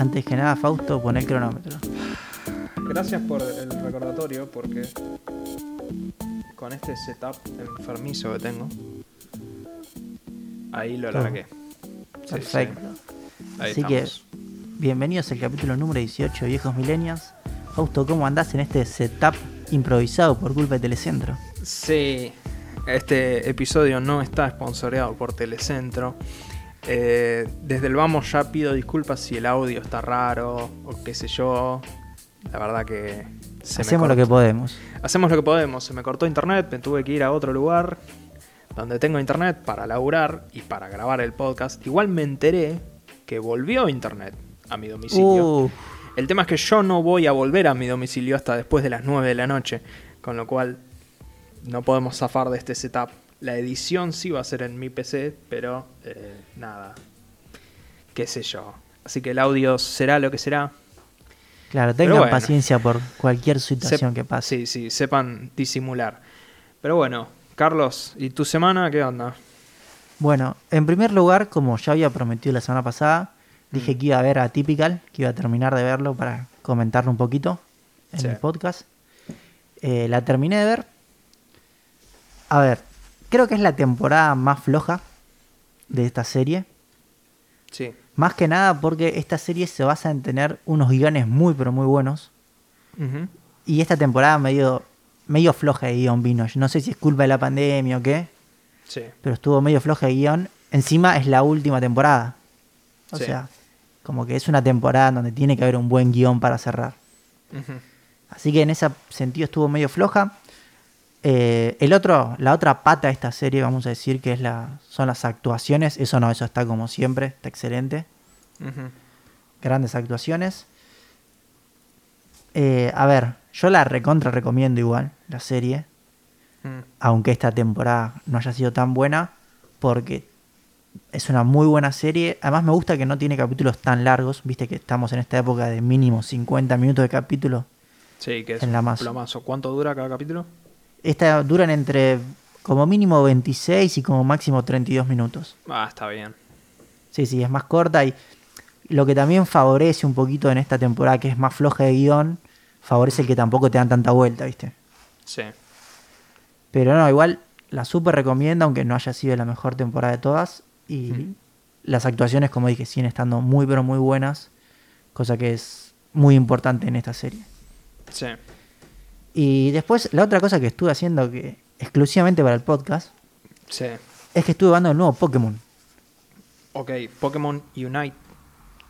Antes que nada, Fausto, pon el cronómetro. Gracias por el recordatorio porque con este setup enfermizo que tengo, ahí lo largué. Sí, Perfecto. sí. Así estamos. que, bienvenidos al capítulo número 18 de Viejos Milenios. Fausto, ¿cómo andás en este setup improvisado por culpa de Telecentro? Sí, este episodio no está sponsoreado por Telecentro. Eh, desde el vamos ya pido disculpas si el audio está raro o qué sé yo. La verdad que se me Hacemos lo que podemos. Hacemos lo que podemos. Se me cortó internet, me tuve que ir a otro lugar donde tengo internet para laburar y para grabar el podcast. Igual me enteré que volvió internet a mi domicilio. Uh, El tema es que yo no voy a volver a mi domicilio hasta después de las 9 de la noche, con lo cual no podemos zafar de este setup. La edición sí va a ser en mi PC, pero eh, nada, qué sé yo. Así que el audio será lo que será. claro, tengan bueno. paciencia por cualquier situación que pase. Sí, sí, sepan disimular. Pero bueno, Carlos, ¿y tu semana qué onda? Bueno, en primer lugar, como ya había prometido la semana pasada, dije Mm. que iba a ver a Typical, que iba a terminar de verlo para comentarlo un poquito en Sí. el podcast. Eh, la terminé de ver. A ver, creo que es la temporada más floja de esta serie. Sí. Más que nada porque esta serie se basa en tener unos guiones muy pero muy buenos. Ujú. Y esta temporada medio, medio floja de guion vino. No sé si es culpa de la pandemia o qué. Sí. pero estuvo medio floja de guion. Encima es la última temporada. O Sí. sea, como que es una temporada donde tiene que haber un buen guion para cerrar. Ujú. Así que en ese sentido estuvo medio floja. Eh, el otro, la otra pata de esta serie, vamos a decir que es la, son las actuaciones. Eso no, eso está como siempre, está excelente. Grandes actuaciones. Eh, a ver, yo la recontra recomiendo igual, la serie. Mm. aunque esta temporada no haya sido tan buena, porque es una muy buena serie. Además me gusta que no tiene capítulos tan largos, viste que estamos en esta época de mínimo 50 minutos de capítulo. Sí, que es En la más. plomazo. ¿Cuánto dura cada capítulo? Esta duran entre como mínimo 26 y como máximo 32 minutos. Ah, está bien. Sí, sí, es más corta y lo que también favorece un poquito en esta temporada que es más floja de guion, favorece el que tampoco te dan tanta vuelta, viste. Sí. Pero no, igual la super recomiendo, aunque no haya sido la mejor temporada de todas. Y las actuaciones, como dije, siguen estando muy, pero muy buenas. Cosa que es muy importante en esta serie. Sí. Y después, la otra cosa que estuve haciendo, que exclusivamente para el podcast, Sí. es que estuve jugando el nuevo Pokémon. Ok, Pokémon Unite.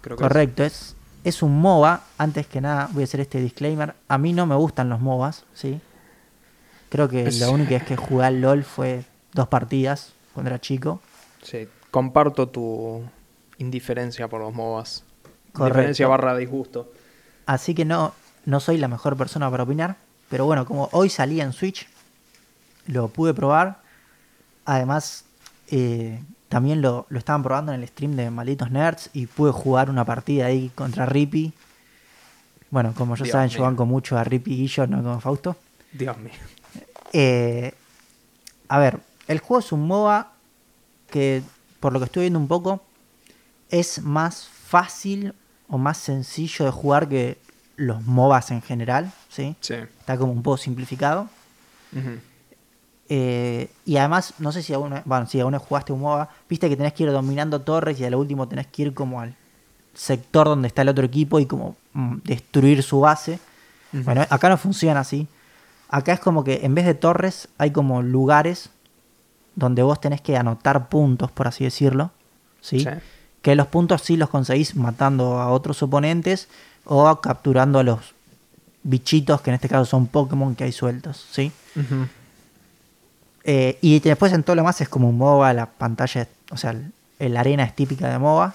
Creo que Correcto, es, es un MOBA. Antes que nada, voy a hacer este disclaimer. A mí no me gustan los MOBAs, ¿sí? Creo que Es- la única vez que jugué al LOL fue dos partidas cuando era chico. es. Sí. Comparto tu indiferencia por los MOBAs. Correcto. Indiferencia barra disgusto. Así que no, no soy la mejor persona para opinar. Pero bueno, como hoy salía en Switch, lo pude probar. Además, eh, también lo, lo estaban probando en el stream de Malditos Nerds y pude jugar una partida ahí contra Rippy. Bueno, como ya Dios saben, yo banco mucho a Rippy y yo, no como Fausto. Dios mío. Eh, a ver, el juego es un MOBA que, por lo que estoy viendo un poco, es más fácil o más sencillo de jugar que los MOBAs en general, ¿sí? Sí. Está como un poco simplificado. Eh, y además, no sé si aún, bueno, si aún jugaste un MOBA, viste que tenés que ir dominando torres y a lo último tenés que ir como al sector donde está el otro equipo y como mm, destruir su base. Bueno, acá no funciona así. Acá es como que en vez de torres hay como lugares donde vos tenés que anotar puntos, por así decirlo. ¿sí? Sí. Que los puntos sí los conseguís matando a otros oponentes o capturando a los bichitos, que en este caso son Pokémon que hay sueltos. ¿sí? Eh, y después en todo lo más es como un MOBA, la pantalla, o sea, el arena es típica de MOBA.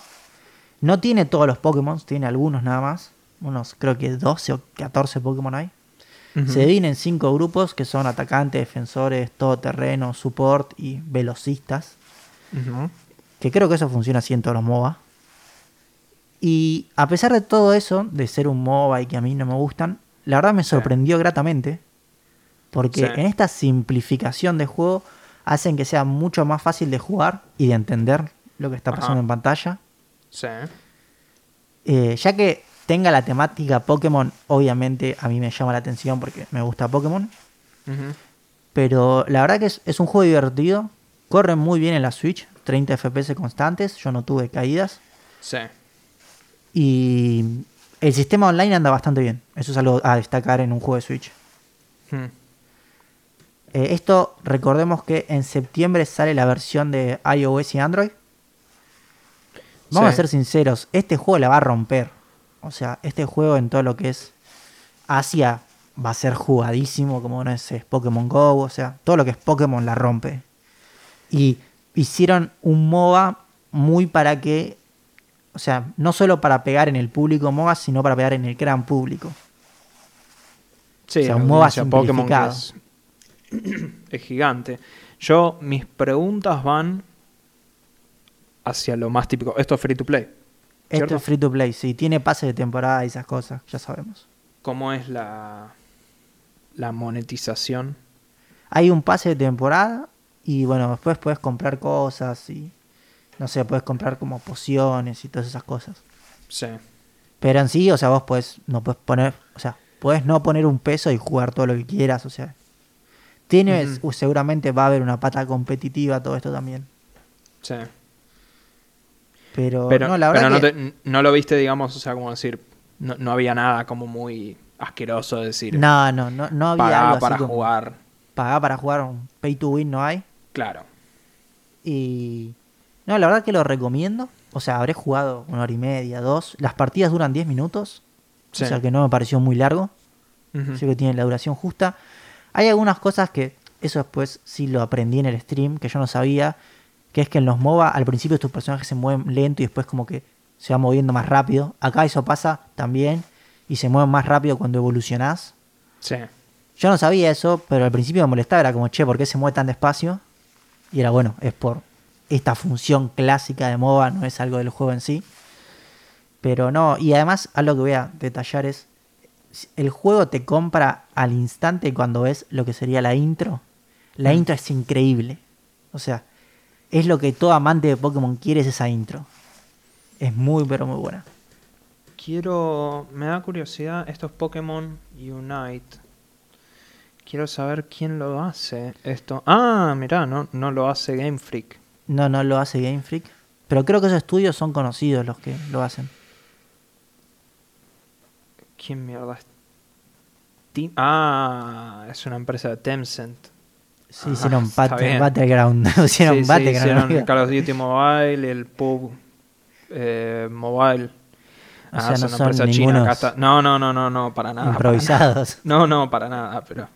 No tiene todos los Pokémon, tiene algunos nada más. Unos creo que 12 o 14 Pokémon hay. Se dividen en cinco grupos que son atacantes, defensores, todoterreno, support y velocistas. Que creo que eso funciona así en todos los MOBA. Y a pesar de todo eso, de ser un MOBA y que a mí no me gustan, la verdad me sorprendió gratamente. Porque Sí. en esta simplificación de juego hacen que sea mucho más fácil de jugar y de entender lo que está pasando Ajá. en pantalla. Sí. Eh, ya que tenga la temática Pokémon, obviamente a mí me llama la atención porque me gusta Pokémon. Pero la verdad que es, es un juego divertido. Corre muy bien en la Switch, 30 FPS constantes. Yo no tuve caídas. Sí. Y el sistema online anda bastante bien. Eso es algo a destacar en un juego de Switch. Hmm. Eh, esto, recordemos que en septiembre sale la versión de iOS y Android. Vamos Sí. a ser sinceros, este juego la va a romper. O sea, este juego en todo lo que es Asia va a ser jugadísimo, como no es, es Pokémon Go, o sea, todo lo que es Pokémon la rompe. Y hicieron un MOBA muy para que, o sea, no solo para pegar en el público MOBA, sino para pegar en el gran público. Sí, O sea, un MOBA Pokémon es, es gigante. Yo, mis preguntas van hacia lo más típico. Esto es free to play. Esto es free to play, sí, tiene pase de temporada y esas cosas, ya sabemos. ¿Cómo es la, la monetización? Hay un pase de temporada y bueno, después puedes comprar cosas y no sé, puedes comprar como pociones y todas esas cosas. Sí. Pero en sí, o sea, vos puedes no puedes poner, o sea, puedes no poner un peso y jugar todo lo que quieras, o sea. Tienes, seguramente va a haber una pata competitiva todo esto también. Sí. Pero, Pero, no, la pero verdad no, que te- no lo viste, digamos, o sea, como decir, no, no había nada como muy asqueroso de decir. no, no, no, no había pagá algo así para como jugar. pagá para jugar un pay to win no hay. Claro. Y. No, la verdad que lo recomiendo. O sea, habré jugado una hora y media, dos. Las partidas duran 10 minutos. Sí. O sea que no me pareció muy largo. Creo que tiene la duración justa. Hay algunas cosas que. Eso después sí lo aprendí en el stream, que yo no sabía. Que es que en los MOBA al principio tus personajes se mueven lento y después como que se va moviendo más rápido. Acá eso pasa también. Y se mueven más rápido cuando evolucionás. Sí. Yo no sabía eso, pero al principio me molestaba, era como, che, ¿por qué se mueve tan despacio? Y era bueno, es por esta función clásica de MOBA, no es algo del juego en sí. Pero no, y además algo que voy a detallar es, el juego te compra al instante cuando ves lo que sería la intro. La Mm. intro es increíble. O sea, es lo que todo amante de Pokémon quiere es esa intro. Es muy, pero muy buena. Quiero. Me da curiosidad estos Pokémon Unite. Quiero saber quién lo hace esto. Ah, mirá, no, no lo hace Game Freak. No, no lo hace Game Freak. Pero creo que esos estudios son conocidos los que lo hacen. ¿Quién mierda es? Team- Ah, es una empresa de Tencent. Sí, Ah, hicieron. Battleground. hicieron Sí, sí, Battleground. hicieron el Call of Duty Mobile, el PUB eh, Mobile. O Ah, sea, es no son empresa china. ningunos acá está. No, no, no, no, no, para nada. para improvisados. nada. No, no, para nada, pero.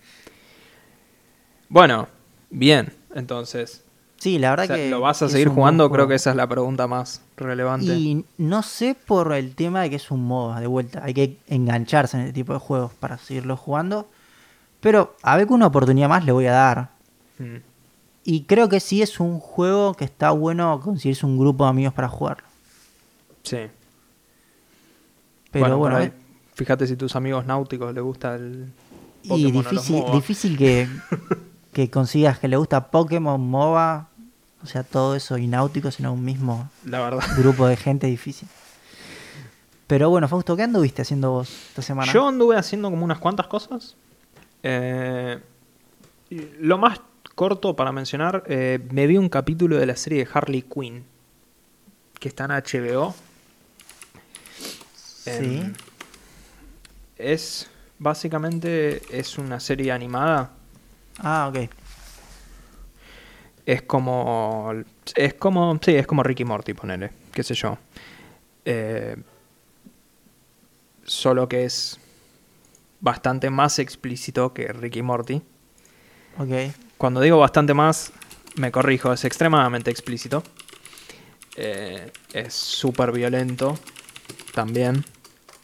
Bueno, bien, entonces. Sí, la O verdad sea, que. ¿Lo vas a seguir jugando? Creo juego. que esa es la pregunta más relevante. Y no sé por el tema de que es un MOBA, de vuelta. Hay que engancharse en este tipo de juegos para seguirlo jugando. Pero a ver que una oportunidad más le voy a dar. Mm, Y creo que sí es un juego que está bueno conseguirse un grupo de amigos para jugarlo. Sí. Pero bueno, ahí, fíjate si tus amigos náuticos les gusta el. y Pokémon difícil, difícil que, que consigas que le gusta Pokémon, MOBA, o sea, todo eso y náuticos en un mismo La verdad. grupo de gente difícil. Pero bueno, Fausto, ¿qué anduviste haciendo vos esta semana? Yo anduve haciendo como unas cuantas cosas. Eh, lo más corto para mencionar, eh, me vi un capítulo de la serie de Harley Quinn, que está en HBO. Sí. Em, es básicamente es una serie animada. Ah, ok. Es como es como sí, es como Ricky Morty, ponele, qué sé yo. Eh, solo que es bastante más explícito que Ricky Morty. Ok. Cuando digo bastante más, me corrijo, es extremadamente explícito. Eh, es súper violento también.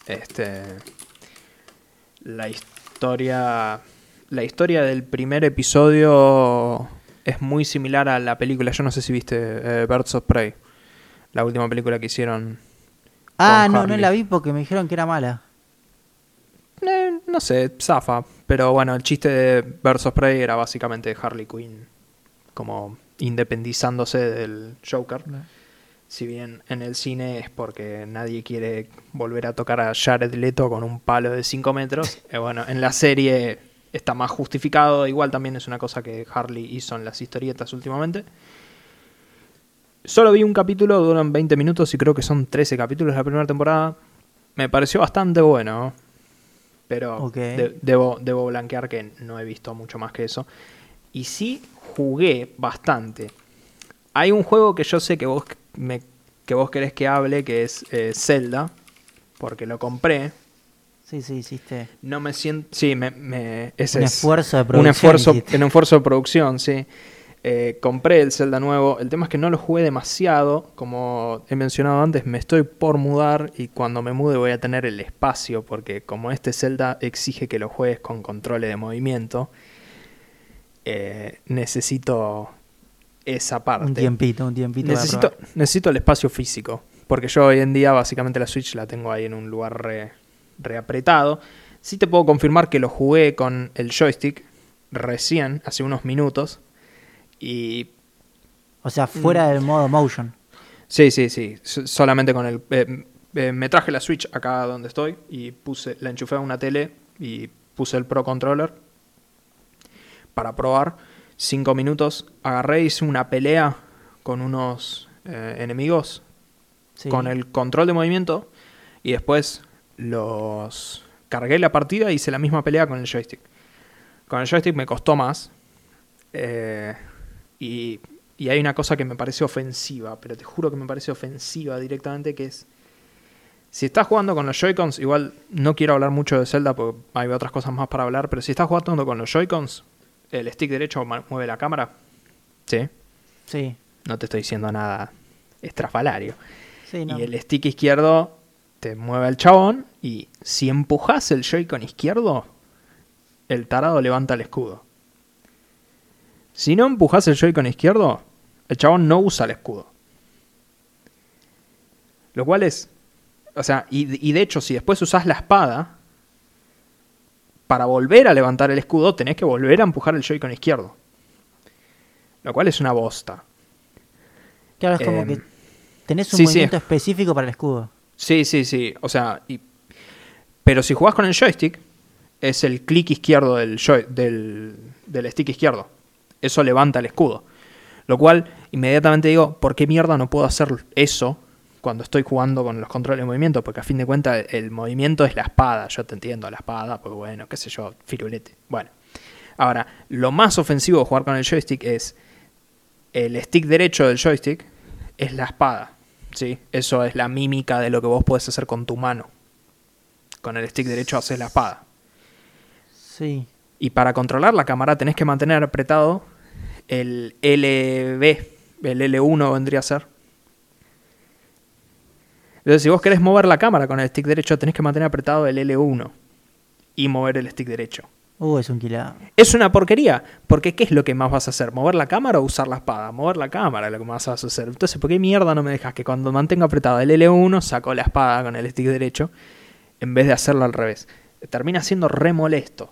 Este, la historia, la historia del primer episodio es muy similar a la película. Yo no sé si viste eh, Birds of Prey, la última película que hicieron. Ah, no, no la vi porque me dijeron que era mala. Eh, no sé, zafa. Pero bueno, el chiste de Birds of Prey era básicamente Harley Quinn como independizándose del Joker. Si bien en el cine es porque nadie quiere volver a tocar a Jared Leto con un palo de 5 metros, eh, bueno, en la serie está más justificado. Igual también es una cosa que Harley hizo en las historietas últimamente. Solo vi un capítulo, duran 20 minutos y creo que son 13 capítulos de la primera temporada. Me pareció bastante bueno. Pero de- debo, debo blanquear que no he visto mucho más que eso. Y sí jugué bastante. Hay un juego que yo sé que vos, me, que vos querés que hable, que es eh, Zelda. Porque lo compré. Sí, sí, hiciste No me siento... Sí, me, me- ese un es esfuerzo de un producción. esfuerzo, hiciste. un esfuerzo de producción, sí. Eh, compré el Zelda nuevo. El tema es que no lo jugué demasiado. Como he mencionado antes, me estoy por mudar y cuando me mude voy a tener el espacio porque como este Zelda exige que lo juegues con controles de movimiento, eh, necesito esa parte. Un tiempito, un tiempito. Necesito, necesito el espacio físico. Porque yo hoy en día básicamente la Switch la tengo ahí en un lugar re, re apretado. Sí te puedo confirmar que lo jugué con el joystick recién, hace unos minutos. Y O sea, fuera del modo motion. sí, sí, sí. so- Solamente con el... eh, eh, me traje la Switch acá donde estoy y puse, la enchufé a una tele y puse el Pro Controller para probar. Cinco minutos. Agarré, hice una pelea con unos eh, enemigos Sí. con el control de movimiento y después los cargué la partida y hice la misma pelea con el joystick. Con el joystick me costó más eh, y, y hay una cosa que me parece ofensiva, pero te juro que me parece ofensiva directamente que es si estás jugando con los Joy-Cons, igual no quiero hablar mucho de Zelda porque hay otras cosas más para hablar, pero si estás jugando con los Joy-Cons, el stick derecho mueve la cámara. Sí, Sí, no te estoy diciendo nada estrafalario. sí, no. Y el stick izquierdo te mueve al chabón. Y si empujas el Joy-Con izquierdo, el tarado levanta el escudo. Si no empujas el Joy-Con izquierdo, el chabón no usa el escudo. Lo cual es. O sea, y, y de hecho, si después usás la espada, para volver a levantar el escudo, tenés que volver a empujar el Joy-Con izquierdo. Lo cual es una bosta. Claro, es como Em, que tenés un sí, movimiento es- específico para el escudo. Sí, sí, sí. O sea, y- pero si jugás con el joystick, es el clic izquierdo del, joy- del, del stick izquierdo. Eso levanta el escudo. Lo cual, inmediatamente digo, ¿por qué mierda no puedo hacer eso cuando estoy jugando con los controles de movimiento? Porque a fin de cuentas el movimiento es la espada. Yo te entiendo, la espada, porque bueno, qué sé yo, firulete. Bueno. Ahora, lo más ofensivo de jugar con el joystick es el stick derecho del joystick es la espada. ¿Sí? Eso es la mímica de lo que vos podés hacer con tu mano. Con el stick derecho haces la espada. Sí. Y para controlar la cámara tenés que mantener apretado el LB. El L1 vendría a ser. Entonces, si vos querés mover la cámara con el stick derecho, tenés que mantener apretado el L1 y mover el stick derecho. Uh, es un quilado. Es una porquería, porque ¿qué es lo que más vas a hacer? ¿Mover la cámara o usar la espada? Mover la cámara es lo que más vas a hacer. Entonces, ¿por qué mierda no me dejas que cuando mantenga apretado el L1 saco la espada con el stick derecho en vez de hacerlo al revés? Termina siendo re molesto.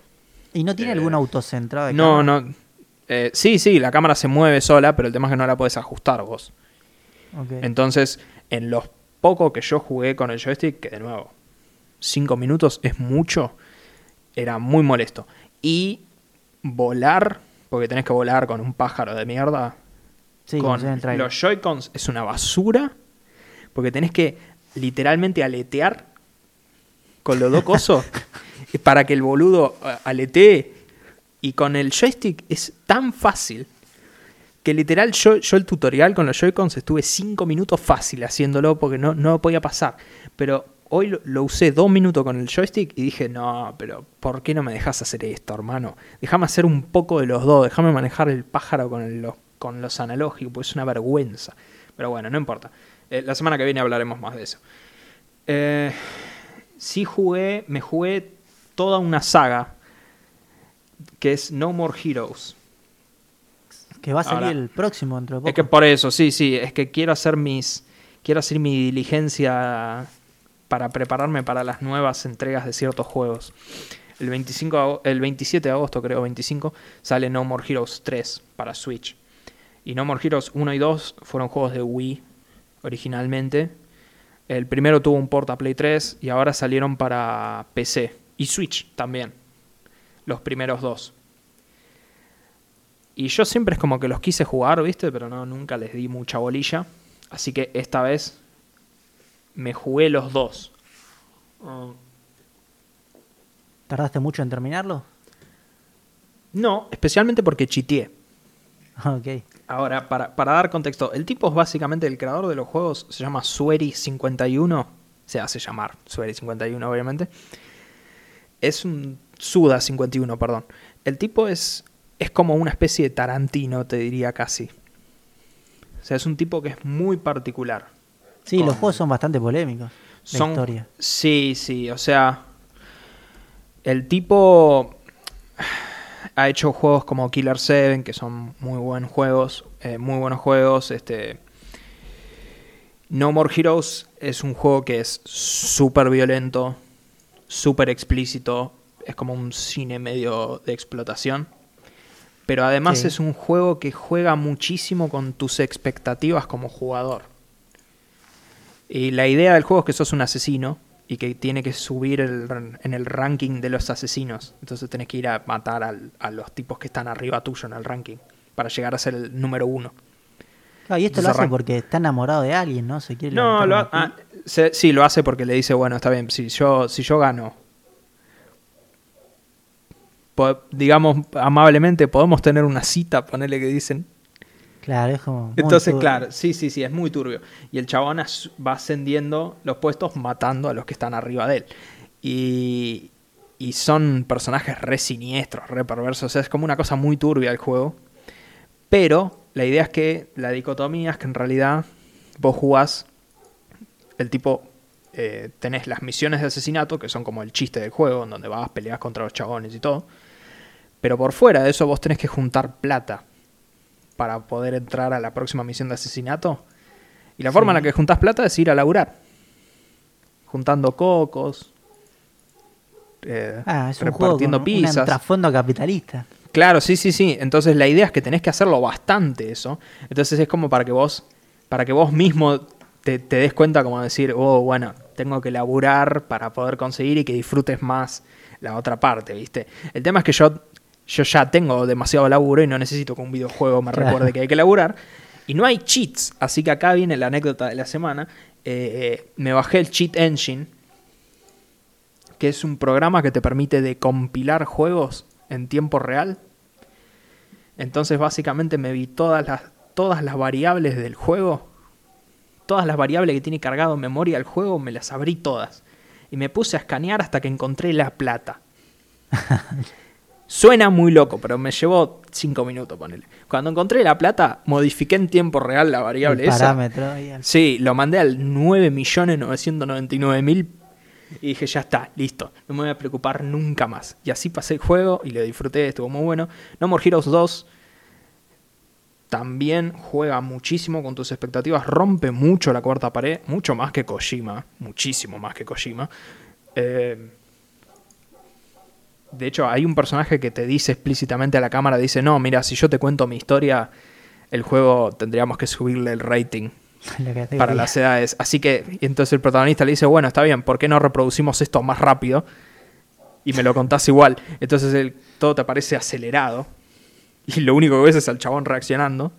¿Y no tiene Eh, algún autocentrado de No, cámara? no. eh, sí, sí, la cámara se mueve sola, pero el tema es que no la puedes ajustar vos. Entonces, en los poco que yo jugué con el joystick, que de nuevo, 5 minutos es mucho, era muy molesto. Y volar, porque tenés que volar con un pájaro de mierda, sí, con los Joy-Cons es una basura, porque tenés que literalmente aletear con los dos cosos para que el boludo eh, aletee. Y con el joystick es tan fácil que literal yo, yo el tutorial con los Joy-Cons estuve 5 minutos fácil haciéndolo porque no, no podía pasar. Pero hoy lo, lo usé 2 minutos con el joystick y dije, no, pero ¿por qué no me dejas hacer esto, hermano? Déjame hacer un poco de los dos, déjame manejar el pájaro con, el- los, con los analógicos, porque es una vergüenza. Pero bueno, no importa. Eh, la semana que viene hablaremos más de eso. Eh, sí jugué, me jugué toda una saga que es No More Heroes. Que va a salir Ahora, el próximo dentro de poco. Es que por eso, sí, sí, es que quiero hacer mis quiero hacer mi diligencia para prepararme para las nuevas entregas de ciertos juegos. El 25 de ago- el 27 de agosto, creo, 25, sale No More Heroes 3 para Switch. Y No More Heroes 1 y 2 fueron juegos de Wii originalmente. El primero tuvo un port a Play 3 y ahora salieron para PC y Switch también. Los primeros dos. Y yo siempre es como que los quise jugar, ¿viste? Pero no, nunca les di mucha bolilla. Así que esta vez me jugué los dos. ¿Tardaste mucho en terminarlo? No, especialmente porque chiteé. Ok. Ahora, para, para dar contexto, el tipo es básicamente el creador de los juegos, se llama Sueri51, se hace llamar Sueri51 obviamente. Es un Suda51, perdón. El tipo es, es como una especie de Tarantino, te diría casi. O sea, es un tipo que es muy particular. Sí, Con- los juegos son bastante polémicos. La Son- historia. Sí, sí, o sea, el tipo ha hecho juegos como Killer 7, que son muy buenos juegos, eh, muy buenos juegos. Este, no More Heroes es un juego que es súper violento, súper explícito, es como un cine medio de explotación. Pero además Sí. es un juego que juega muchísimo con tus expectativas como jugador. Y la idea del juego es que sos un asesino y que tiene que subir el- en el ranking de los asesinos. Entonces tenés que ir a matar al- a los tipos que están arriba tuyo en el ranking para llegar a ser el número uno. Claro, y esto lo hace porque está enamorado de alguien, ¿no? Se quiere No, lo ha- ah, se- sí, lo hace porque le dice, bueno, está bien, si yo, si yo gano, digamos amablemente, podemos tener una cita, ponele que dicen. Claro, es como. muy Entonces, turbio. claro, sí, sí, sí, es muy turbio. Y el chabón va ascendiendo los puestos matando a los que están arriba de él. Y, y son personajes re siniestros, re perversos. O sea, es como una cosa muy turbia el juego. Pero la idea es que la dicotomía es que en realidad vos jugás, el tipo, eh, tenés las misiones de asesinato, que son como el chiste del juego, en donde vas, peleas contra los chabones y todo. Pero por fuera de eso vos tenés que juntar plata para poder entrar a la próxima misión de asesinato. Y la forma en la que juntás plata es ir a laburar. Juntando cocos. eh, Ah, es un juego repartiendo con un pizzas. trasfondo capitalista. Claro, sí, sí, sí. Entonces la idea es que tenés que hacerlo bastante eso. Entonces es como para que vos, para que vos mismo te, te des cuenta como decir, oh, bueno, tengo que laburar para poder conseguir y que disfrutes más la otra parte, ¿viste? El tema es que yo, yo ya tengo demasiado laburo y no necesito que un videojuego me Claro. recuerde que hay que laburar. Y no hay cheats, así que acá viene la anécdota de la semana. Eh, eh, me bajé el Cheat Engine, que es un programa que te permite de compilar juegos en tiempo real. Entonces básicamente me vi todas las, todas las variables del juego, todas las variables que tiene cargado en memoria el juego, me las abrí todas. Y me puse a escanear hasta que encontré la plata. Suena muy loco, pero me llevó 5 minutos, ponele. Cuando encontré la plata, modifiqué en tiempo real la variable el esa. parámetro. ahí al- Sí, lo mandé al 9.999.000 y dije, ya está, listo, no me voy a preocupar nunca más. Y así pasé el juego y lo disfruté, estuvo muy bueno. No More Heroes 2 también juega muchísimo con tus expectativas, rompe mucho la cuarta pared, mucho más que Kojima, muchísimo más que Kojima. Eh, de hecho, hay un personaje que te dice explícitamente a la cámara, dice, no, mira, si yo te cuento mi historia, el juego tendríamos que subirle el rating la para las edades. Así que, y entonces el protagonista le dice, bueno, está bien, ¿por qué no reproducimos esto más rápido? Y me lo contás igual. Entonces el, todo te parece acelerado. Y lo único que ves es al chabón reaccionando.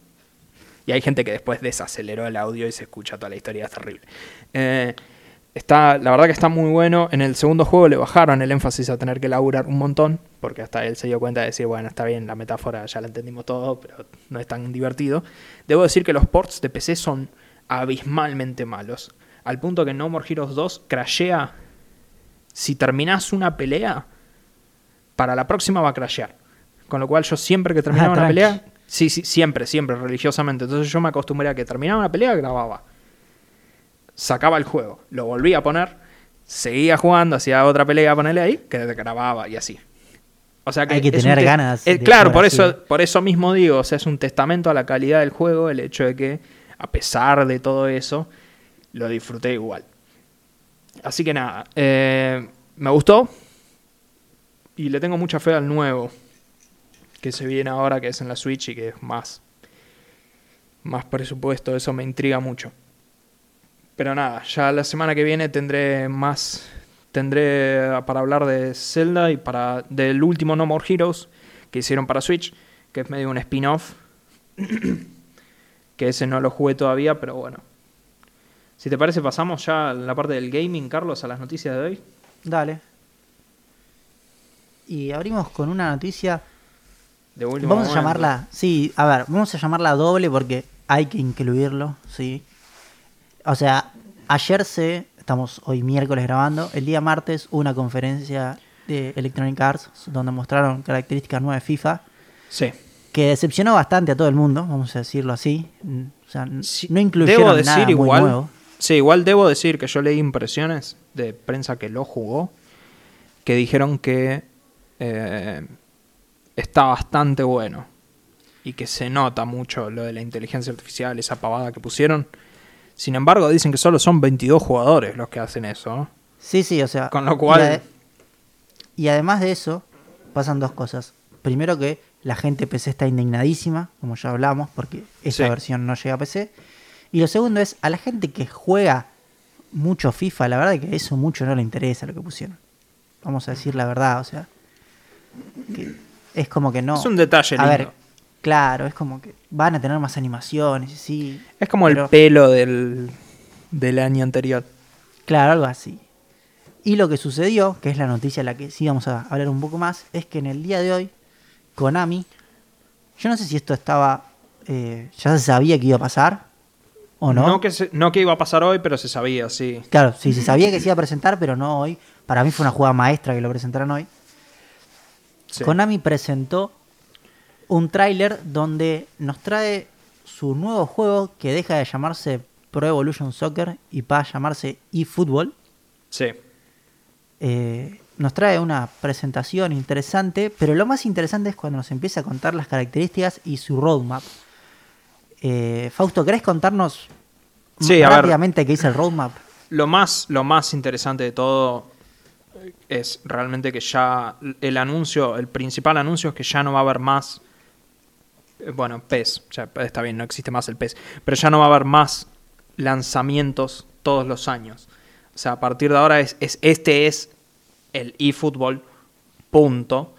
Y hay gente que después desaceleró el audio y se escucha toda la historia, es terrible. Eh, está, la verdad que está muy bueno. En el segundo juego le bajaron el énfasis a tener que laburar un montón, porque hasta él se dio cuenta de decir, bueno, está bien, la metáfora ya la entendimos todo, pero no es tan divertido. Debo decir que los ports de PC son abismalmente malos. Al punto que No More Heroes 2 crashea. Si terminás una pelea, para la próxima va a crashear. Con lo cual yo siempre que terminaba Ah, una pelea, sí, sí, siempre, siempre, religiosamente. Entonces yo me acostumbré a que terminaba una pelea, grababa. Sacaba el juego, lo volvía a poner, seguía jugando, hacía otra pelea, ponerle ahí, que grababa y así. O sea que Hay que tener te- ganas eh, claro, por así. eso, por eso mismo digo, o sea, es un testamento a la calidad del juego el hecho de que, a pesar de todo eso, lo disfruté igual. Así que nada, eh, me gustó y le tengo mucha fe al nuevo que se viene ahora, que es en la Switch y que es más, más presupuesto, eso me intriga mucho. Pero nada, ya la semana que viene tendré más. Tendré para hablar de Zelda y para del último No More Heroes que hicieron para Switch, que es medio un spin-off. que ese no lo jugué todavía, pero bueno. Si te parece, pasamos ya a la parte del gaming, Carlos, a las noticias de hoy. Dale. Y abrimos con una noticia. De último Vamos a llamarla. Sí, a ver, vamos a llamarla doble porque hay que incluirlo, sí. O sea, ayer se. Estamos hoy miércoles grabando. El día martes hubo una conferencia de Electronic Arts donde mostraron características nuevas de FIFA Sí. que decepcionó bastante a todo el mundo, vamos a decirlo así. O sea, Sí, no incluyeron debo decir nada muy igual, nuevo. Sí, igual debo decir que yo leí impresiones de prensa que lo jugó, que dijeron que eh, está bastante bueno y que se nota mucho lo de la inteligencia artificial, esa pavada que pusieron. Sin embargo, dicen que solo son 22 jugadores los que hacen eso. ¿no? Sí, sí, o sea. Con lo cual- Y, ade- y además de eso, pasan dos cosas. Primero que la gente PC está indignadísima, como ya hablamos, porque esa Sí. versión no llega a PC. Y lo segundo es, a la gente que juega mucho FIFA, la verdad que eso mucho no le interesa lo que pusieron. Vamos a decir la verdad, o sea. que es como que no. Es un detalle A lindo. ver, claro, es como que van a tener más animaciones, sí. es como el pelo del, del año anterior. Claro, algo así. Y lo que sucedió, que es la noticia de la que sí vamos a hablar un poco más, es que en el día de hoy, Konami, yo no sé si esto estaba, eh, ya se sabía que iba a pasar o no. que se- no que iba a pasar hoy, pero se sabía, sí. Claro, sí, se sabía que se iba a presentar, pero no hoy. Para mí fue una jugada maestra que lo presentaran hoy. Sí. Konami presentó un tráiler donde nos trae su nuevo juego que deja de llamarse Pro Evolution Soccer y va a llamarse eFootball. Sí. Eh, nos trae una presentación interesante, pero lo más interesante es cuando nos empieza a contar las características y su roadmap. Eh, Fausto, ¿querés contarnos Sí, rápidamente qué dice el roadmap? Lo más, lo más interesante de todo es realmente que ya el anuncio, el principal anuncio es que ya no va a haber más, bueno, PES, ya está bien, no existe más el PES, pero ya no va a haber más lanzamientos todos los años. O sea, a partir de ahora es, es este es el eFootball, punto.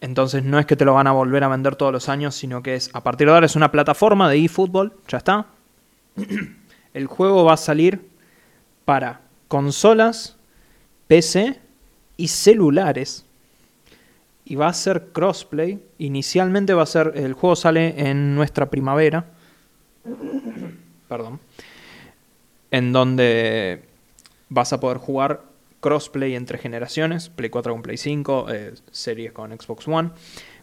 Entonces no es que te lo van a volver a vender todos los años, sino que es a partir de ahora es una plataforma de eFootball, ya está. El juego va a salir para consolas, PC y celulares. Y va a ser crossplay. Inicialmente va a ser. El juego sale en nuestra primavera. Perdón. En donde vas a poder jugar crossplay entre generaciones. Play 4 con Play 5, eh, series con Xbox One.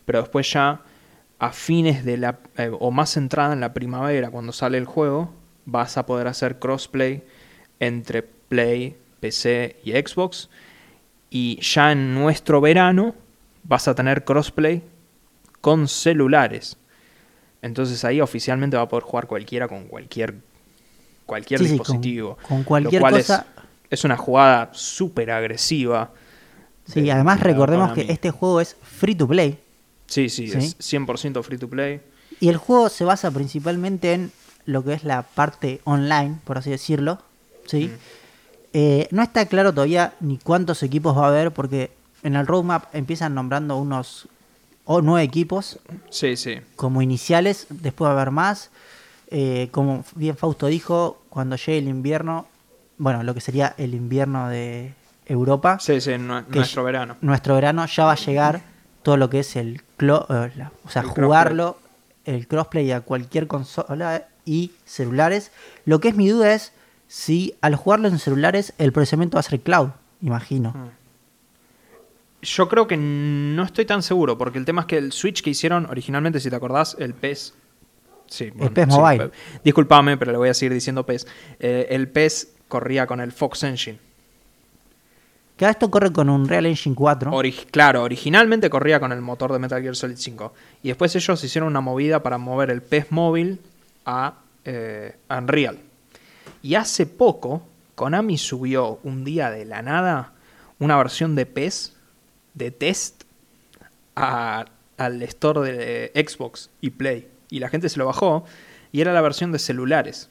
Pero después ya a fines de la. eh, o más entrada en la primavera, cuando sale el juego, vas a poder hacer crossplay entre Play, PC y Xbox. Y ya en nuestro verano vas a tener crossplay con celulares. Entonces ahí oficialmente va a poder jugar cualquiera con cualquier, cualquier Sí, sí, con- dispositivo. con lo cualquier cual cosa. Es, es una jugada súper agresiva. Sí, de- además recordemos que este juego es free to play. Sí, sí, Sí. es 100% free to play. Y el juego se basa principalmente en lo que es la parte online, por así decirlo. ¿sí? Eh, no está claro todavía ni cuántos equipos va a haber, porque en el roadmap empiezan nombrando unos o nueve equipos Sí, sí. como iniciales, después va a haber más. Eh, como bien Fausto dijo, cuando llegue el invierno, bueno, lo que sería el invierno de Europa, Sí, sí, nuestro verano. nuestro verano ya va a llegar todo lo que es el clo- eh, la- o sea, El jugarlo, el crossplay a cualquier consola y celulares. Lo que es mi duda es si al jugarlo en celulares el procesamiento va a ser cloud, imagino. Mm. Yo creo que no estoy tan seguro, porque el tema es que el Switch que hicieron originalmente, si te acordás, el PES. Sí, PES Mobile. pe- Disculpame, pero le voy a seguir diciendo PES. Eh, el PES corría con el Fox Engine. Que esto corre con un Real Engine 4. Ori- claro, originalmente corría con el motor de Metal Gear Solid 5. Y después ellos hicieron una movida para mover el PES móvil a eh, Unreal. Y hace poco, Konami subió un día de la nada una versión de PES de test a- al store de Xbox y Play. Y la gente se lo bajó y era la versión de celulares.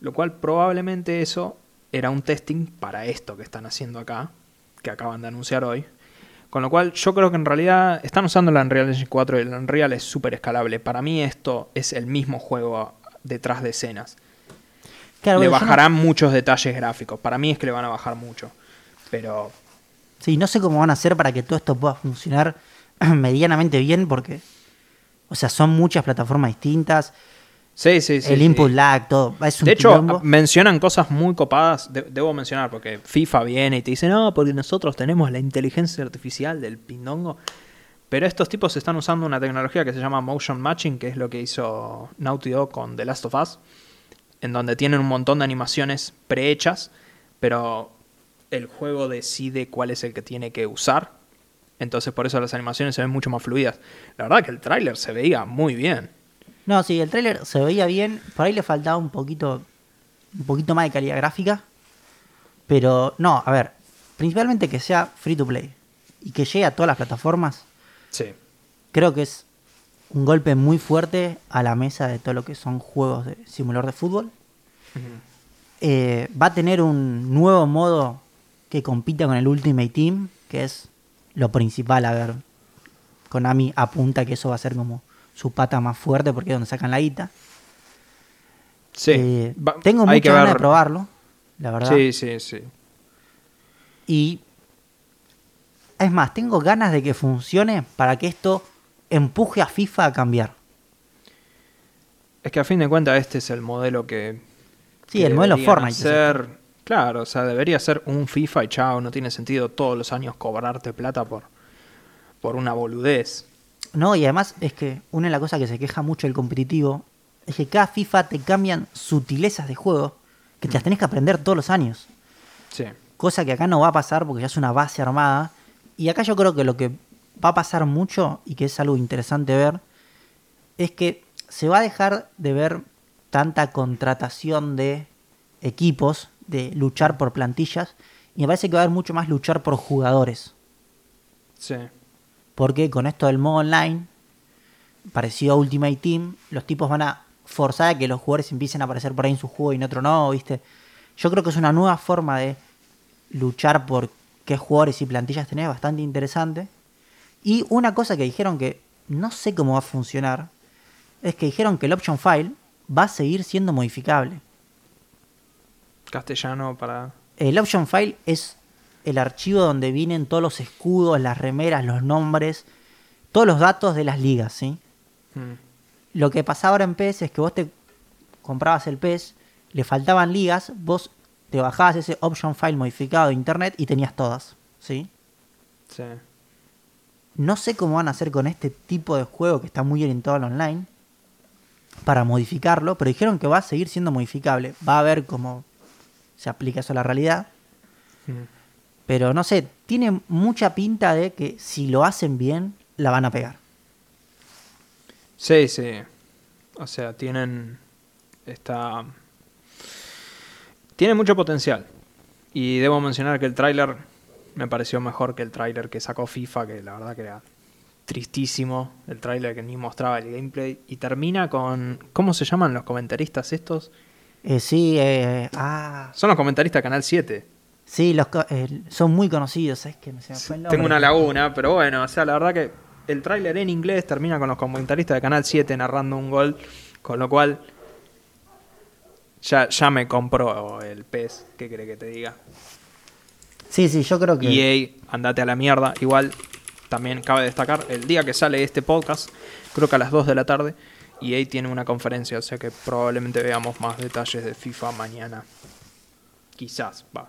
Lo cual probablemente eso era un testing para esto que están haciendo acá, que acaban de anunciar hoy. Con lo cual yo creo que en realidad están usando la Unreal Engine 4 y el Unreal es súper escalable. Para mí esto es el mismo juego detrás de escenas. Claro, le no- bajarán muchos detalles gráficos. Para mí es que le van a bajar mucho. Pero Sí, no sé cómo van a hacer para que todo esto pueda funcionar medianamente bien porque, o sea, son muchas plataformas distintas, sí, sí, sí. el sí. input lag, todo, es un De hecho, quilombo. mencionan cosas muy copadas, de- debo mencionar, porque FIFA viene y te dice, no, porque nosotros tenemos la inteligencia artificial del pindongo. Pero estos tipos están usando una tecnología que se llama Motion Matching, que es lo que hizo Naughty Dog con The Last of Us, en donde tienen un montón de animaciones prehechas, pero el juego decide cuál es el que tiene que usar. Entonces por eso las animaciones se ven mucho más fluidas. La verdad que el tráiler se veía muy bien. No, sí, el tráiler se veía bien, por ahí le faltaba un poquito, un poquito más de calidad gráfica, pero no, a ver, principalmente que sea free to play y que llegue a todas las plataformas, Sí. creo que es un golpe muy fuerte a la mesa de todo lo que son juegos de simulador de fútbol. Eh, va a tener un nuevo modo que compita con el Ultimate Team, que es lo principal. A ver, Konami apunta que eso va a ser como su pata más fuerte porque es donde sacan la guita. Sí. Eh, Va- tengo que ganas ver- de probarlo, la verdad. Sí, sí, sí. Y es más, tengo ganas de que funcione para que esto empuje a FIFA a cambiar. Es que a fin de cuentas este es el modelo que... Sí, que el modelo Fortnite. Claro, o sea, debería ser un FIFA y chao, no tiene sentido todos los años cobrarte plata por, por una boludez. No, y además es que una de las cosas que se queja mucho el competitivo es que cada FIFA te cambian sutilezas de juego que te las tenés que aprender todos los años. Sí. Cosa que acá no va a pasar porque ya es una base armada. Y acá yo creo que lo que va a pasar mucho y que es algo interesante ver es que se va a dejar de ver tanta contratación de equipos, de luchar por plantillas, y me parece que va a haber mucho más luchar por jugadores. Sí. Porque con esto del modo online, parecido a Ultimate Team, los tipos van a forzar a que los jugadores empiecen a aparecer por ahí en su juego y en otro no, ¿viste? Yo creo que es una nueva forma de luchar por qué jugadores y plantillas tenés, bastante interesante. Y una cosa que dijeron que no sé cómo va a funcionar, es que dijeron que el option file va a seguir siendo modificable. Castellano para... El option file es el archivo donde vienen todos los escudos, las remeras, los nombres, todos los datos de las ligas, ¿sí? Mm. Lo que pasaba ahora en PES es que vos te comprabas el PES, le faltaban ligas, vos te bajabas ese option file modificado de internet y tenías todas, ¿sí? Sí. No sé cómo van a hacer con este tipo de juego que está muy orientado al online para modificarlo, pero dijeron que va a seguir siendo modificable. Va a ver cómo se aplica eso a la realidad. Pero no sé, tiene mucha pinta de que si lo hacen bien, la van a pegar. Sí, sí. O sea, tienen. Está. Tiene mucho potencial. Y debo mencionar que el tráiler me pareció mejor que el tráiler que sacó FIFA, que la verdad que era tristísimo. El tráiler que ni mostraba el gameplay. Y termina con. ¿Cómo se llaman los comentaristas estos? Eh, sí, eh, ah, Son los comentaristas de Canal 7. sí, los eh, son muy conocidos, es que se me fue el nombre. Tengo una laguna, pero bueno, o sea, la verdad que el tráiler en inglés termina con los comentaristas de Canal 7 narrando un gol, con lo cual ya, ya me compró el pez, ¿qué cree que te diga? Sí, sí, yo creo que... EA, andate a la mierda. Igual, también cabe destacar, el día que sale este podcast, creo que a las 2 de la tarde, EA tiene una conferencia, o sea que probablemente veamos más detalles de FIFA mañana. Quizás, va.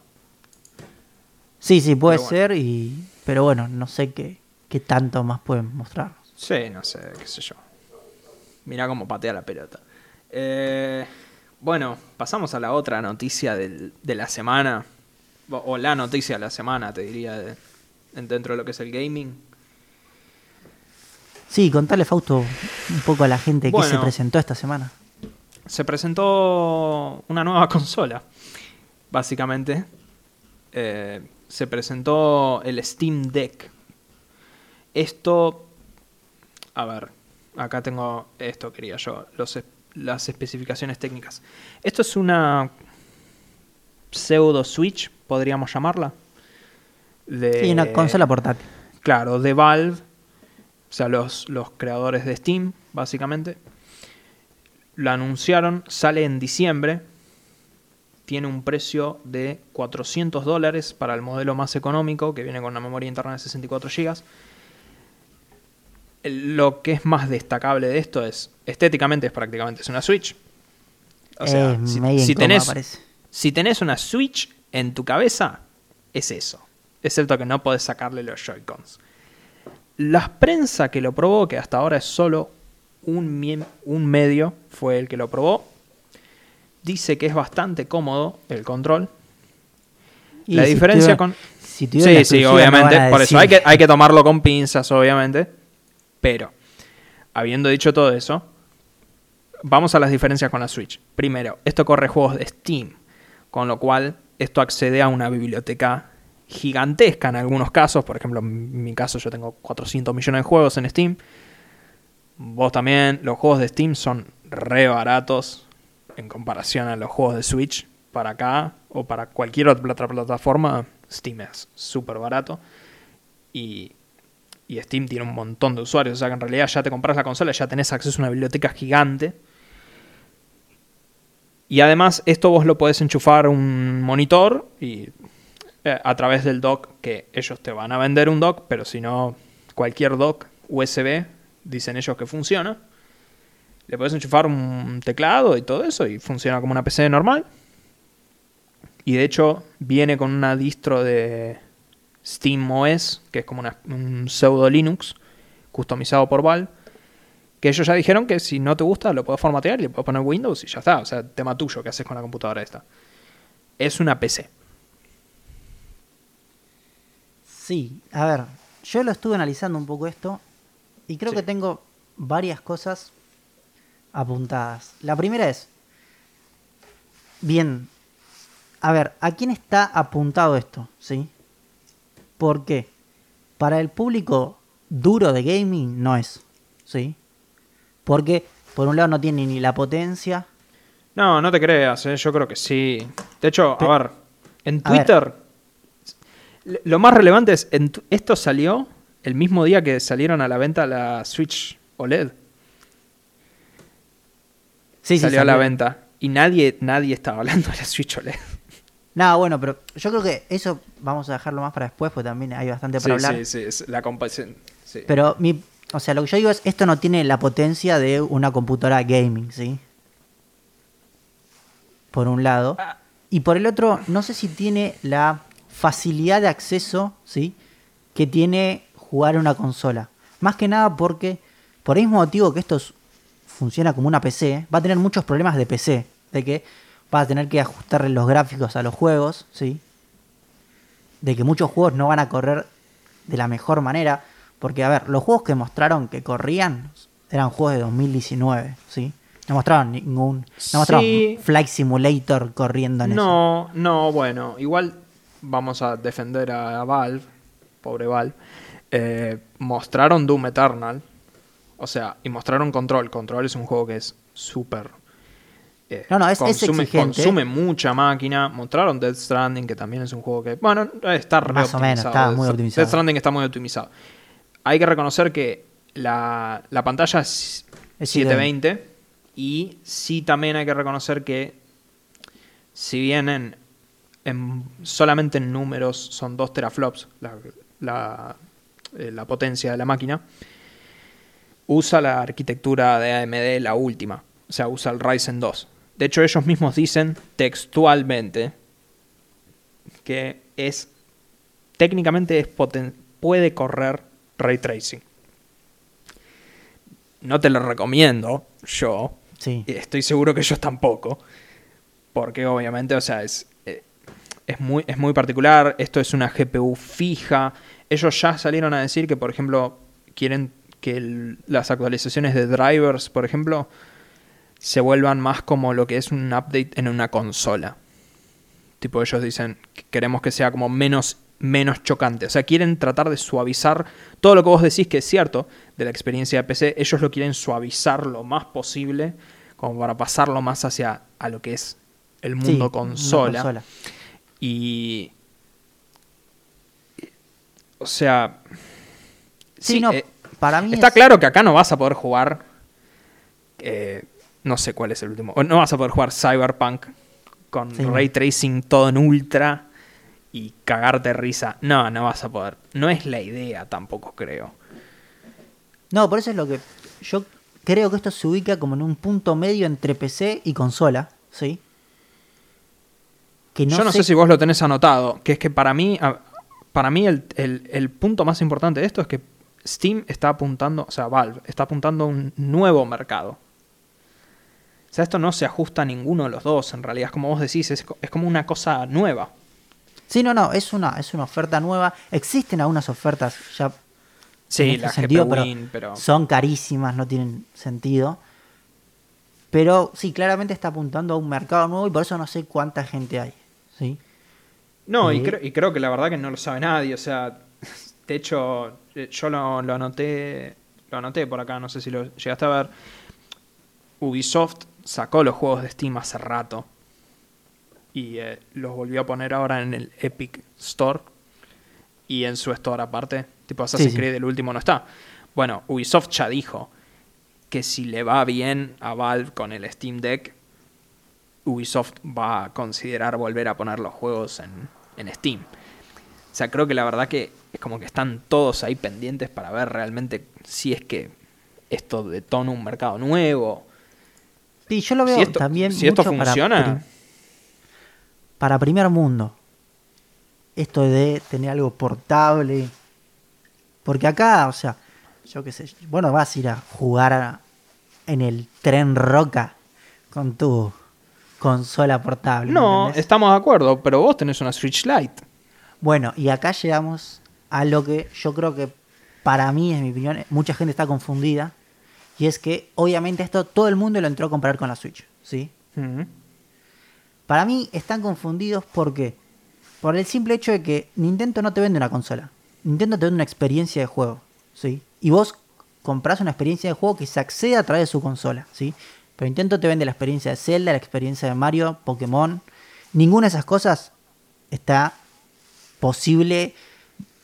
Sí, sí, puede bueno. ser, y... pero bueno, no sé qué, qué tanto más pueden mostrar. Sí, no sé, qué sé yo. Mira cómo patea la pelota. Eh, bueno, pasamos a la otra noticia del- de la semana. O, o la noticia de la semana, te diría, de- dentro de lo que es el gaming. Sí, contale, Fausto, un poco a la gente que se Bueno. presentó esta semana. Se presentó una nueva consola, básicamente. Eh, se presentó el Steam Deck. Esto, a ver, acá tengo esto, quería yo. Los, las especificaciones técnicas. Esto es una pseudo Switch, podríamos llamarla. De, Sí, una consola portátil. Claro, de Valve, o sea, los, los creadores de Steam, básicamente. Lo anunciaron, sale en diciembre. Tiene un precio de 400 dólares para el modelo más económico, que viene con una memoria interna de 64 GB. Lo que es más destacable de esto es, estéticamente es prácticamente es una Switch. O sea, si, si tenés, si tenés una Switch en tu cabeza, es eso. Excepto que no podés sacarle los Joy-Cons. La prensa que lo probó, que hasta ahora es solo un, un medio, fue el que lo probó, dice que es bastante cómodo el control. Y la si tuviera- tuviera- si Sí, sí, no obviamente. por eso hay que, hay que tomarlo con pinzas, obviamente. Pero, habiendo dicho todo eso, vamos a las diferencias con la Switch. Primero, esto corre juegos de Steam, con lo cual esto accede a una biblioteca gigantesca en algunos casos. Por ejemplo, en mi caso yo tengo 400 millones de juegos en Steam. Vos también, los juegos de Steam son re baratos en comparación a los juegos de Switch. Para acá o para cualquier otra plataforma, Steam es súper barato. Y, Steam tiene un montón de usuarios. O sea que en realidad ya te compras la consola, ya tenés acceso a una biblioteca gigante. Y además, esto vos lo podés enchufar un monitor y eh, a través del dock, que ellos te van a vender un dock, pero si no, cualquier dock USB, dicen ellos que funciona. Le puedes enchufar un teclado y todo eso y funciona como una PC normal. Y de hecho, viene con una distro de SteamOS, que es como un pseudo Linux, customizado por Valve. Que ellos ya dijeron que si no te gusta lo puedes formatear y le puedes poner Windows y ya está. O sea, tema tuyo que haces con la computadora esta. Es una PC. Sí, a ver, yo lo estuve analizando un poco esto y creo Sí. que tengo varias cosas apuntadas. La primera es, bien, a ver, ¿a quién está apuntado esto? ¿Sí? ¿Por qué? Para el público duro de gaming no es, ¿sí? Porque por un lado no tiene ni la potencia, No, no te creas, ¿eh? yo creo que sí. De hecho, Pe- a ver, en A ver. Lo más relevante es, esto salió el mismo día que salieron a la venta la Switch OLED. sí, sí, salió a la venta. Y nadie, nadie estaba hablando de la Switch OLED. No, bueno, pero yo creo que eso vamos a dejarlo más para después, porque también hay bastante para Sí, hablar. sí, sí, es la comparación. Sí. Pero mi, o sea, lo que yo digo es, esto no tiene la potencia de una computadora gaming, ¿sí? Por un lado. Ah. Y por el otro, no sé si tiene la facilidad de acceso, ¿sí? Que tiene jugar una consola. Más que nada porque, por el mismo motivo que esto es- funciona como una PC, va a tener muchos problemas de PC. De que va a tener que ajustarle los gráficos a los juegos, ¿sí? De que muchos juegos no van a correr de la mejor manera. Porque, a ver, los juegos que mostraron que corrían eran juegos de 2019, ¿sí? No mostraron ningún. No mostraron Sí. Flight Simulator corriendo en eso. No, no, bueno, igual vamos a defender a Valve, pobre Valve. Eh, mostraron Doom Eternal, o sea, y mostraron Control. Control es un juego que es súper... eh, No, no, es- es consume, exigente. consume mucha máquina. Mostraron Death Stranding, que también es un juego que, bueno, está re Más o menos, está Death- muy optimizado. Death Stranding está muy optimizado. Hay que reconocer que la, la pantalla es Es 720 y sí también hay que reconocer que si bien en, en- solamente en números son 2 teraflops la, la, eh, la potencia de la máquina, usa la arquitectura de AMD la última, o sea, usa el Ryzen 2. De hecho, ellos mismos dicen textualmente que es técnicamente es poten- puede correr ray tracing. No te lo recomiendo yo, Sí. Estoy seguro que ellos tampoco. Porque obviamente, o sea, es, es, muy, es muy particular. Esto es una GPU fija. Ellos ya salieron a decir que, por ejemplo, quieren que el- las actualizaciones de drivers, por ejemplo, se vuelvan más como lo que es un update en una consola. Tipo, ellos dicen que queremos que sea como menos, menos chocante. O sea, quieren tratar de suavizar todo lo que vos decís que es cierto de la experiencia de PC. Ellos lo quieren suavizar lo más posible como para pasarlo más hacia a lo que es el Sí, mundo consola. Y. O sea. Sí, no, eh, para mí está es- claro que acá no vas a poder jugar. eh, no sé cuál es el último. No vas a poder jugar Cyberpunk con Sí. ray tracing todo en ultra y cagarte risa. No, no vas a poder. No es la idea tampoco, creo. No, por eso es lo que. Yo creo que esto se ubica como en un punto medio entre PC y consola, ¿sí? Que Yo no sé si vos lo tenés anotado, que es que para mí, para mí el, el- el punto más importante de esto es que Steam está apuntando, o sea, Valve está apuntando a un nuevo mercado. O sea, esto no se ajusta a ninguno de los dos, en realidad, es como vos decís, es, es como una cosa nueva. Sí, no, no, es una, es una oferta nueva. Existen algunas ofertas ya Sí, en este la sentido, GPU pero pero... son carísimas, no tienen sentido. Pero sí, claramente está apuntando a un mercado nuevo y por eso no sé cuánta gente hay, ¿sí? No, y, creo, y creo que la verdad que no lo sabe nadie. O sea, de hecho, eh, yo lo, lo anoté. Lo anoté por acá, no sé si lo llegaste a ver. Ubisoft sacó los juegos de Steam hace rato. Y eh, los volvió a poner ahora en el Epic Store. Y en su store aparte. Tipo Assassin's sí. Creed, el último no está. Bueno, Ubisoft ya dijo que si le va bien a Valve con el Steam Deck, Ubisoft va a considerar volver a poner los juegos en, en Steam. O sea, creo que la verdad que es como que están todos ahí pendientes para ver realmente si es que esto detona un mercado nuevo. Sí, yo lo veo Si esto, también si esto para funciona, prim- para primer mundo. Esto de tener algo portable. Porque acá, o sea, yo qué sé, bueno, vas a ir a jugar a- en el tren roca con tu consola portable. ¿me no, entendés? estamos de acuerdo, pero vos tenés una Switch Lite. Bueno, y acá llegamos a lo que yo creo que para mí, en mi opinión, mucha gente está confundida. Y es que obviamente esto todo el mundo lo entró a comprar con la Switch, ¿sí? Para mí están confundidos porque por el simple hecho de que Nintendo no te vende una consola. Nintendo te vende una experiencia de juego, ¿sí? Y vos compras una experiencia de juego que se accede a través de su consola, ¿sí? Pero Nintendo te vende la experiencia de Zelda, la experiencia de Mario, Pokémon. Ninguna de esas cosas está posible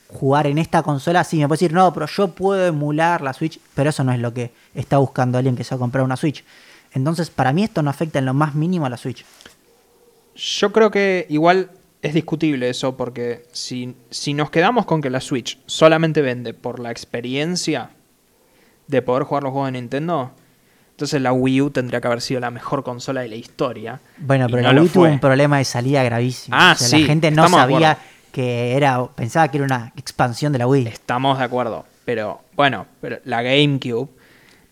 jugar en esta consola. Sí, me puede decir, no, pero yo puedo emular la Switch, pero eso no es lo que está buscando alguien que se va a comprar una Switch. Entonces, para mí esto no afecta en lo más mínimo a la Switch. Yo creo que igual es discutible eso, porque si, si nos quedamos con que la Switch solamente vende por la experiencia de poder jugar los juegos de Nintendo, entonces la Wii U tendría que haber sido la mejor consola de la historia. Bueno, y pero no la Wii tuvo fue. un problema de salida gravísimo. Ah, O sea, sí, La gente no sabía que era, pensaba que era una expansión de la Wii. Estamos de acuerdo, pero bueno, pero la GameCube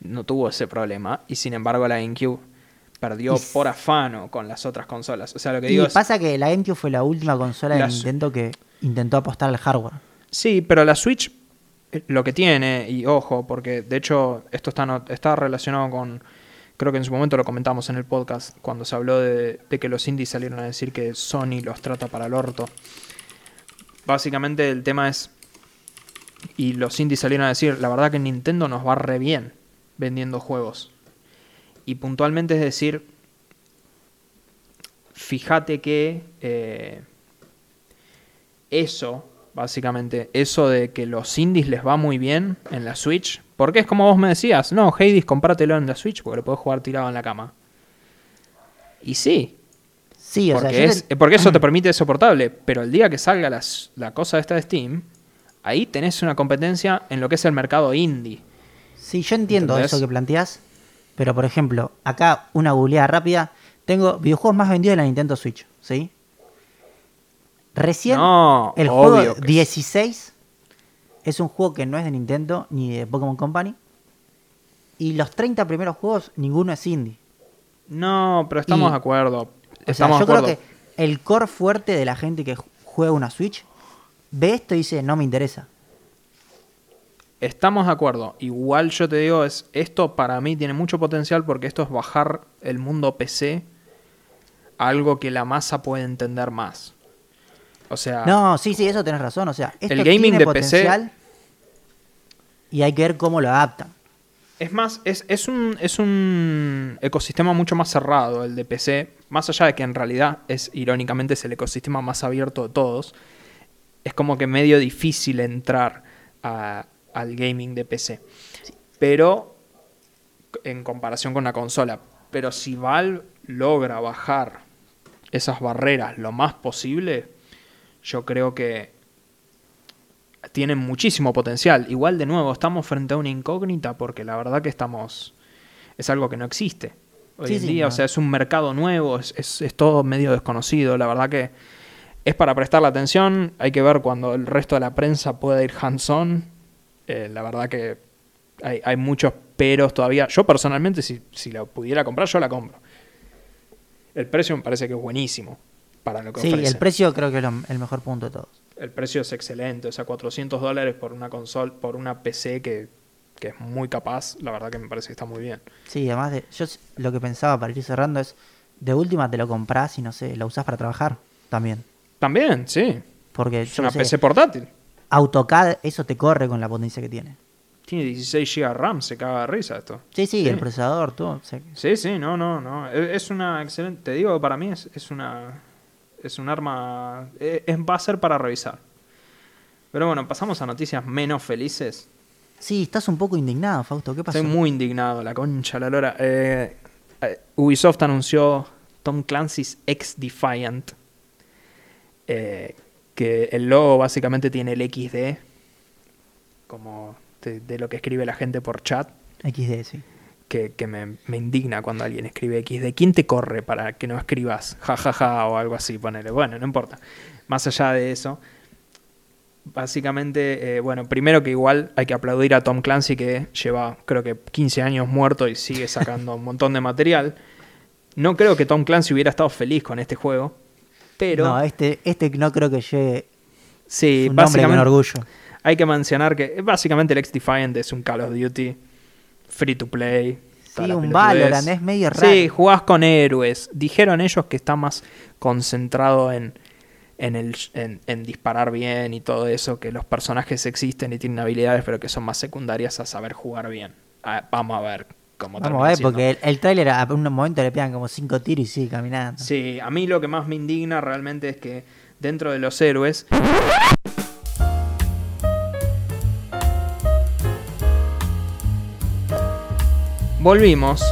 no tuvo ese problema y sin embargo la GameCube perdió Y por afano con las otras consolas. O sea, lo que Y digo es, pasa que la GameCube fue la última consola de La Nintendo que intentó apostar al hardware. Sí, pero la Switch lo que tiene, y ojo, porque de hecho esto está, está relacionado con, creo que en su momento lo comentamos en el podcast, cuando se habló de, de que los indies salieron a decir que Sony los trata para el orto. Básicamente el tema es, y los indies salieron a decir, la verdad que Nintendo nos va re bien vendiendo juegos. Y puntualmente es decir, fíjate que... eh, eso, básicamente, eso de que los indies les va muy bien en la Switch, porque es como vos me decías, no, Hades, comprátelo en la Switch porque lo podés jugar tirado en la cama. Y sí, Sí, o porque, sea, yo es- te- porque eso te permite soportable, pero el día que salga las- la cosa esta de Steam, ahí tenés una competencia en lo que es el mercado indie. sí, yo entiendo ¿Entendés? eso que planteás, pero por ejemplo, acá una googleada rápida, tengo videojuegos más vendidos de la Nintendo Switch, ¿sí? Recién No, el juego que sí. 16 es un juego que no es de Nintendo ni de Pokémon Company. Y los 30 primeros juegos, ninguno es indie. No, pero estamos Y- de acuerdo. O sea, Estamos yo acuerdo. creo que el core fuerte de la gente que ju- juega una Switch ve esto y dice, no me interesa. Estamos de acuerdo. Igual yo te digo, es esto para mí tiene mucho potencial porque esto es bajar el mundo PC a algo que la masa puede entender más. O sea, No, sí, sí, eso tenés razón. O sea, esto El gaming tiene de PC y hay que ver cómo lo adaptan. Es más, es, es un, es un ecosistema mucho más cerrado el de PC, más allá de que en realidad es, irónicamente, es el ecosistema más abierto de todos. Es como que medio difícil entrar a- al gaming de PC. Pero en comparación con la consola. Pero si Valve logra bajar esas barreras lo más posible, yo creo que tienen muchísimo potencial. Igual de nuevo, estamos frente a una incógnita porque la verdad que estamos... Es algo que no existe. Hoy Sí, en sí, día, no. o sea, es un mercado nuevo, es, es- es todo medio desconocido. La verdad que es para prestarle atención. Hay que ver cuando el resto de la prensa pueda ir hands-on. Eh, la verdad que hay, hay muchos peros todavía. Yo personalmente, si, si la pudiera comprar, yo la compro. El precio me parece que es buenísimo para lo que Sí, ofrece. el precio creo que es lo- el mejor punto de todos. El precio es excelente, o sea, 400 dólares por una consola, por una PC que, que es muy capaz, la verdad que me parece que está muy bien. Sí, además de, yo lo que pensaba para ir cerrando es, de última te lo compras y no sé, lo usás para trabajar también. También, sí. Porque Es yo una sé, PC portátil. AutoCAD, eso te corre con la potencia que tiene. Tiene 16 GB RAM, se caga de risa esto. Sí, sí, Sí. el procesador, todo. o sea, Sí, sí, no, no, no. Es es una excelente. Te digo, para mí es, es una. Es un arma. es- es- va a ser para revisar. Pero bueno, pasamos a noticias menos felices. Sí, estás un poco indignado, Fausto. ¿Qué pasó? Estoy muy indignado, la concha, la lora. Eh, eh, Ubisoft anunció Tom Clancy's X Defiant. eh, que el logo básicamente tiene el XD. Como de, de lo que escribe la gente por chat. XD, sí. Que, que me, me indigna cuando alguien escribe XD. ¿Quién te corre para que no escribas jajaja o algo así? Ponele. Bueno, no importa. Más allá de eso. Básicamente, eh, bueno, primero que igual hay que aplaudir a Tom Clancy que lleva creo que 15 años muerto y sigue sacando un montón de material. No creo que Tom Clancy hubiera estado feliz con este juego, pero No, este, este no creo que lleve sí, con básicamente orgullo. hay que mencionar que básicamente el X Defiant es un Call of Duty free to play. Sí, un. Valorant, es medio raro. Sí, jugás con héroes. Dijeron ellos que está más concentrado en, en, el, en, en disparar bien y todo eso, que los personajes existen y tienen habilidades, pero que son más secundarias a saber jugar bien. Vamos a ver cómo Vamos a ver, siendo. porque el, el tráiler a un momento le pegan como cinco tiros y sigue caminando. Sí, a mí lo que más me indigna realmente es que dentro de los héroes volvimos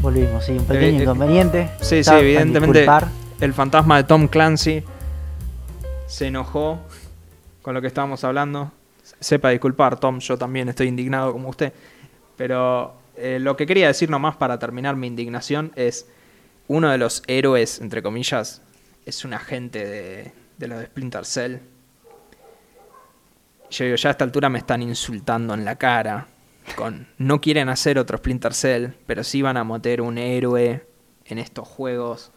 Volvimos, sí, un pequeño Eh, eh, inconveniente. Sí, sí, evidentemente el fantasma de Tom Clancy se enojó con lo que estábamos hablando. Sepa disculpar, Tom, yo también estoy indignado como usted. Pero eh, lo que quería decir nomás para terminar mi indignación es uno de los héroes, entre comillas, es un agente de, de los de Splinter Cell. Yo digo, ya a esta altura me están insultando en la cara. Con, no quieren hacer otro Splinter Cell, pero sí van a meter un héroe en estos juegos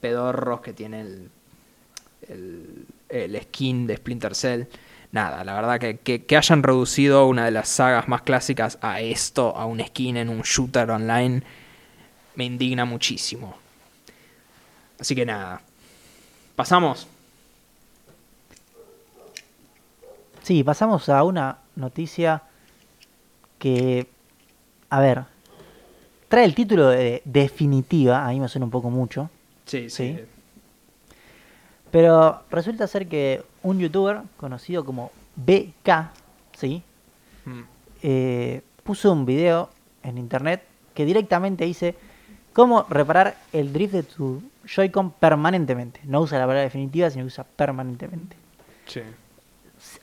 pedorros que tiene el, el, skin de Splinter Cell. Nada, la verdad que, que, que hayan reducido una de las sagas más clásicas a esto, a un skin en un shooter online, me indigna muchísimo. Así que nada. Pasamos. Sí, pasamos a una noticia que, a ver, trae el título de definitiva, a mí me suena un poco mucho, Sí, sí. Sí. pero resulta ser que un youtuber conocido como BK, ¿sí? Mm. Eh, puso un video en internet que directamente dice cómo reparar el drift de tu Joy-Con permanentemente. No usa la palabra definitiva, sino que usa permanentemente. Sí.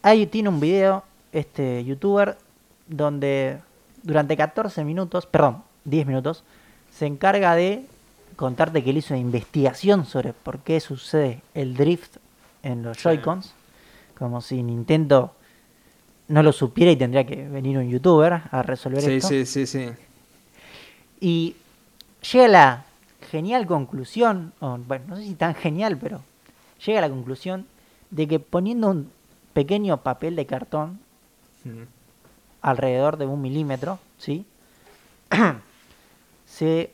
Ahí tiene un video, este youtuber, donde durante 14 minutos, perdón, 10 minutos, se encarga de contarte que él hizo una investigación sobre por qué sucede el drift en los Sí. Joy-Cons. Como si Nintendo no lo supiera y tendría que venir un youtuber a resolver Sí, esto. sí, sí, sí. Y llega a la genial conclusión, o, bueno, no sé si tan genial, pero llega a la conclusión de que poniendo un pequeño papel de cartón. Alrededor de un milímetro, ¿sí? se,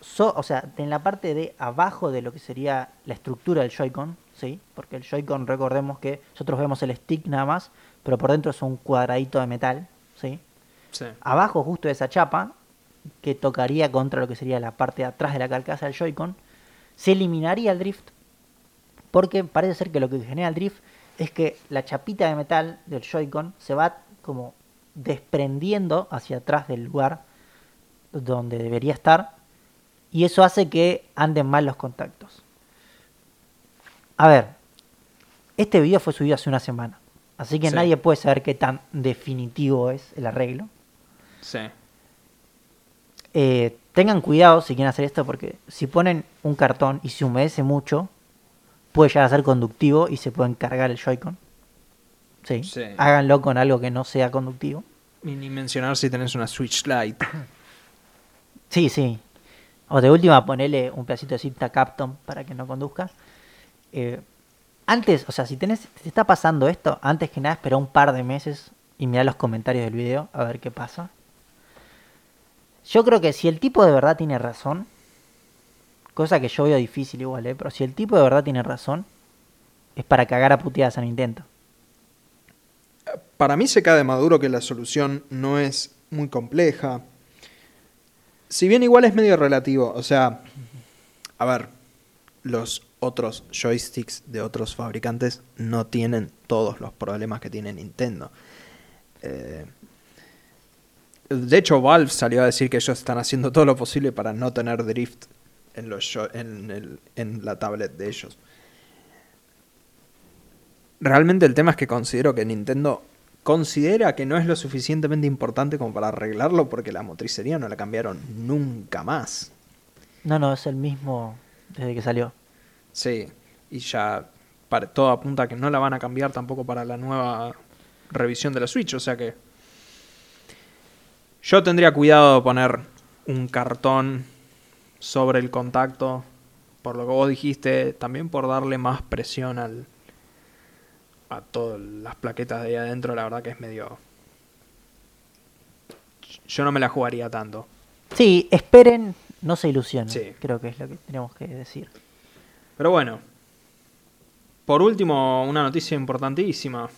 so- o sea, en la parte de abajo de lo que sería la estructura del Joy-Con, ¿sí? Porque el Joy-Con, recordemos que nosotros vemos el stick nada más, pero por dentro es un cuadradito de metal, ¿sí? Sí. abajo justo de esa chapa, que tocaría contra lo que sería la parte de atrás de la carcasa del Joy-Con, se eliminaría el drift, porque parece ser que lo que genera el drift es que la chapita de metal del Joy-Con se va como desprendiendo hacia atrás del lugar donde debería estar, y eso hace que anden mal los contactos. A ver, este video fue subido hace una semana, así que Sí. nadie puede saber qué tan definitivo es el arreglo. Sí. Eh, tengan cuidado si quieren hacer esto porque si ponen un cartón y se humedece mucho, puede llegar a ser conductivo y se pueden cargar el Joy-Con. Sí. Sí. Háganlo con algo que no sea conductivo. Y ni mencionar si tenés una Switch Lite. Sí, sí. O de última ponele un pedacito de cinta Capton para que no conduzca. Eh, antes, o sea, si tenés, te está pasando esto, antes que nada espera un par de meses y mira los comentarios del video a ver qué pasa. Yo creo que si el tipo de verdad tiene razón, cosa que yo veo difícil igual, ¿eh? pero si el tipo de verdad tiene razón, es para cagar a puteadas a Nintendo. Para mí se cae de maduro que la solución no es muy compleja. Si bien igual es medio relativo, o sea, a ver, los otros joysticks de otros fabricantes no tienen todos los problemas que tiene Nintendo. Eh, de hecho, Valve salió a decir que ellos están haciendo todo lo posible para no tener drift en, en, el- en la tablet de ellos. Realmente el tema es que considero que Nintendo considera que no es lo suficientemente importante como para arreglarlo porque la motricería no la cambiaron nunca más. No, no, es el mismo desde que salió. Sí, y ya para, todo apunta a que no la van a cambiar tampoco para la nueva revisión de la Switch, o sea que yo tendría cuidado de poner un cartón sobre el contacto, por lo que vos dijiste, también por darle más presión al a todas las plaquetas de ahí adentro, la verdad que es medio yo no me la jugaría tanto. Sí, esperen, no se ilusionen. Sí. Creo que es lo que tenemos que decir. Pero bueno, por último, una noticia importantísima.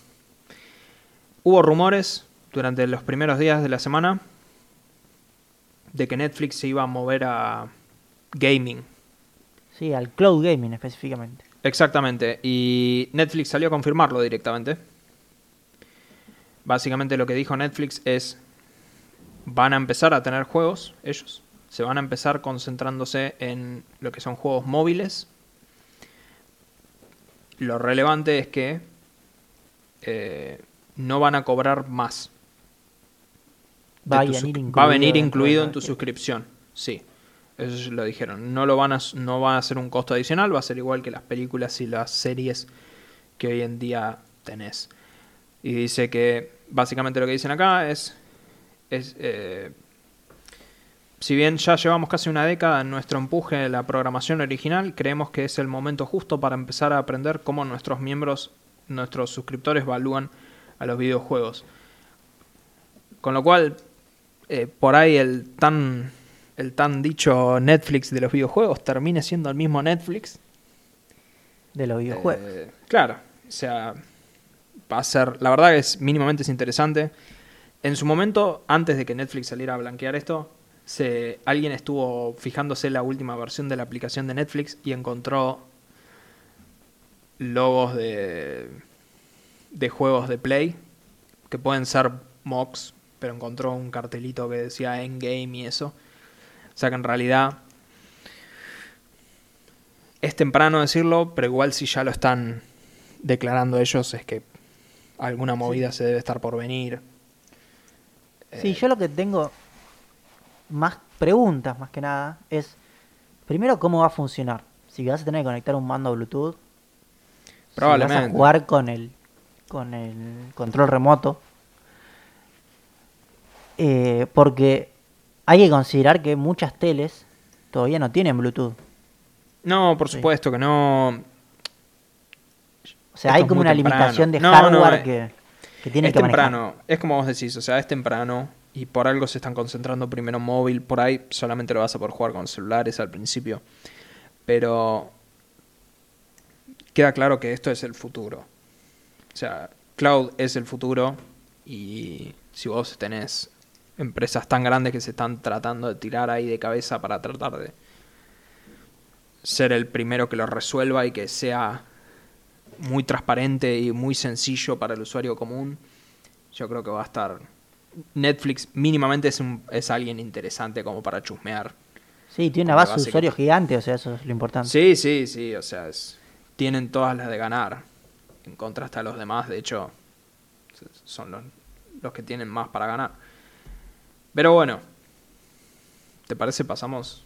Hubo rumores durante los primeros días de la semana de que Netflix se iba a mover a gaming. Sí, al cloud gaming específicamente. Exactamente, y Netflix salió a confirmarlo directamente. Básicamente lo que dijo Netflix es, van a empezar a tener juegos, ellos, se van a empezar concentrándose en lo que son juegos móviles. Lo relevante es que eh, no van a cobrar más. Va a tu venir incluido. va a venir dentro incluido del en tu suscripción, sí. Eso lo dijeron. No lo van a, no va a ser un costo adicional, va a ser igual que las películas y las series que hoy en día tenés. Y dice que básicamente lo que dicen acá es, es eh, si bien ya llevamos casi una década en nuestro empuje de la programación original, creemos que es el momento justo para empezar a aprender cómo nuestros miembros, nuestros suscriptores evalúan a los videojuegos. Con lo cual, eh, por ahí el tan, el tan dicho Netflix de los videojuegos termine siendo el mismo Netflix. De los videojuegos. Eh, claro, o sea, va a ser, la verdad que es mínimamente es interesante. En su momento, antes de que Netflix saliera a blanquear esto, se, alguien estuvo fijándose la última versión de la aplicación de Netflix y encontró logos de, de juegos de Play que pueden ser mocks, pero encontró un cartelito que decía Endgame y eso. O sea que en realidad es temprano decirlo, pero igual si ya lo están declarando ellos es que alguna movida se debe estar por venir. Sí, Eh, yo lo que tengo más preguntas, más que nada, es primero cómo va a funcionar. Si vas a tener que conectar un mando Bluetooth, si vas Probablemente. a jugar con el con el control remoto, Eh, porque hay que considerar que muchas teles todavía no tienen Bluetooth. No, por supuesto que no. O sea, Esto hay como una temprano. limitación de No, no, hardware eh, que, que es que manejar. temprano, es como vos decís, o sea, es temprano y por algo se están concentrando primero en móvil, por ahí solamente lo vas a poder jugar con celulares al principio, pero queda claro que esto es el futuro. O sea, cloud es el futuro y si vos tenés empresas tan grandes que se están tratando de tirar ahí de cabeza para tratar de ser el primero que lo resuelva y que sea muy transparente y muy sencillo para el usuario común, yo creo que va a estar... Netflix mínimamente es, un, es alguien interesante como para chusmear. Sí, tiene una base de usuarios gigante, o sea, eso es lo importante. Sí, sí, sí, o sea, tienen todas las de ganar. En contraste a los demás, de hecho, son los, los que tienen más para ganar. Pero bueno, ¿te parece pasamos?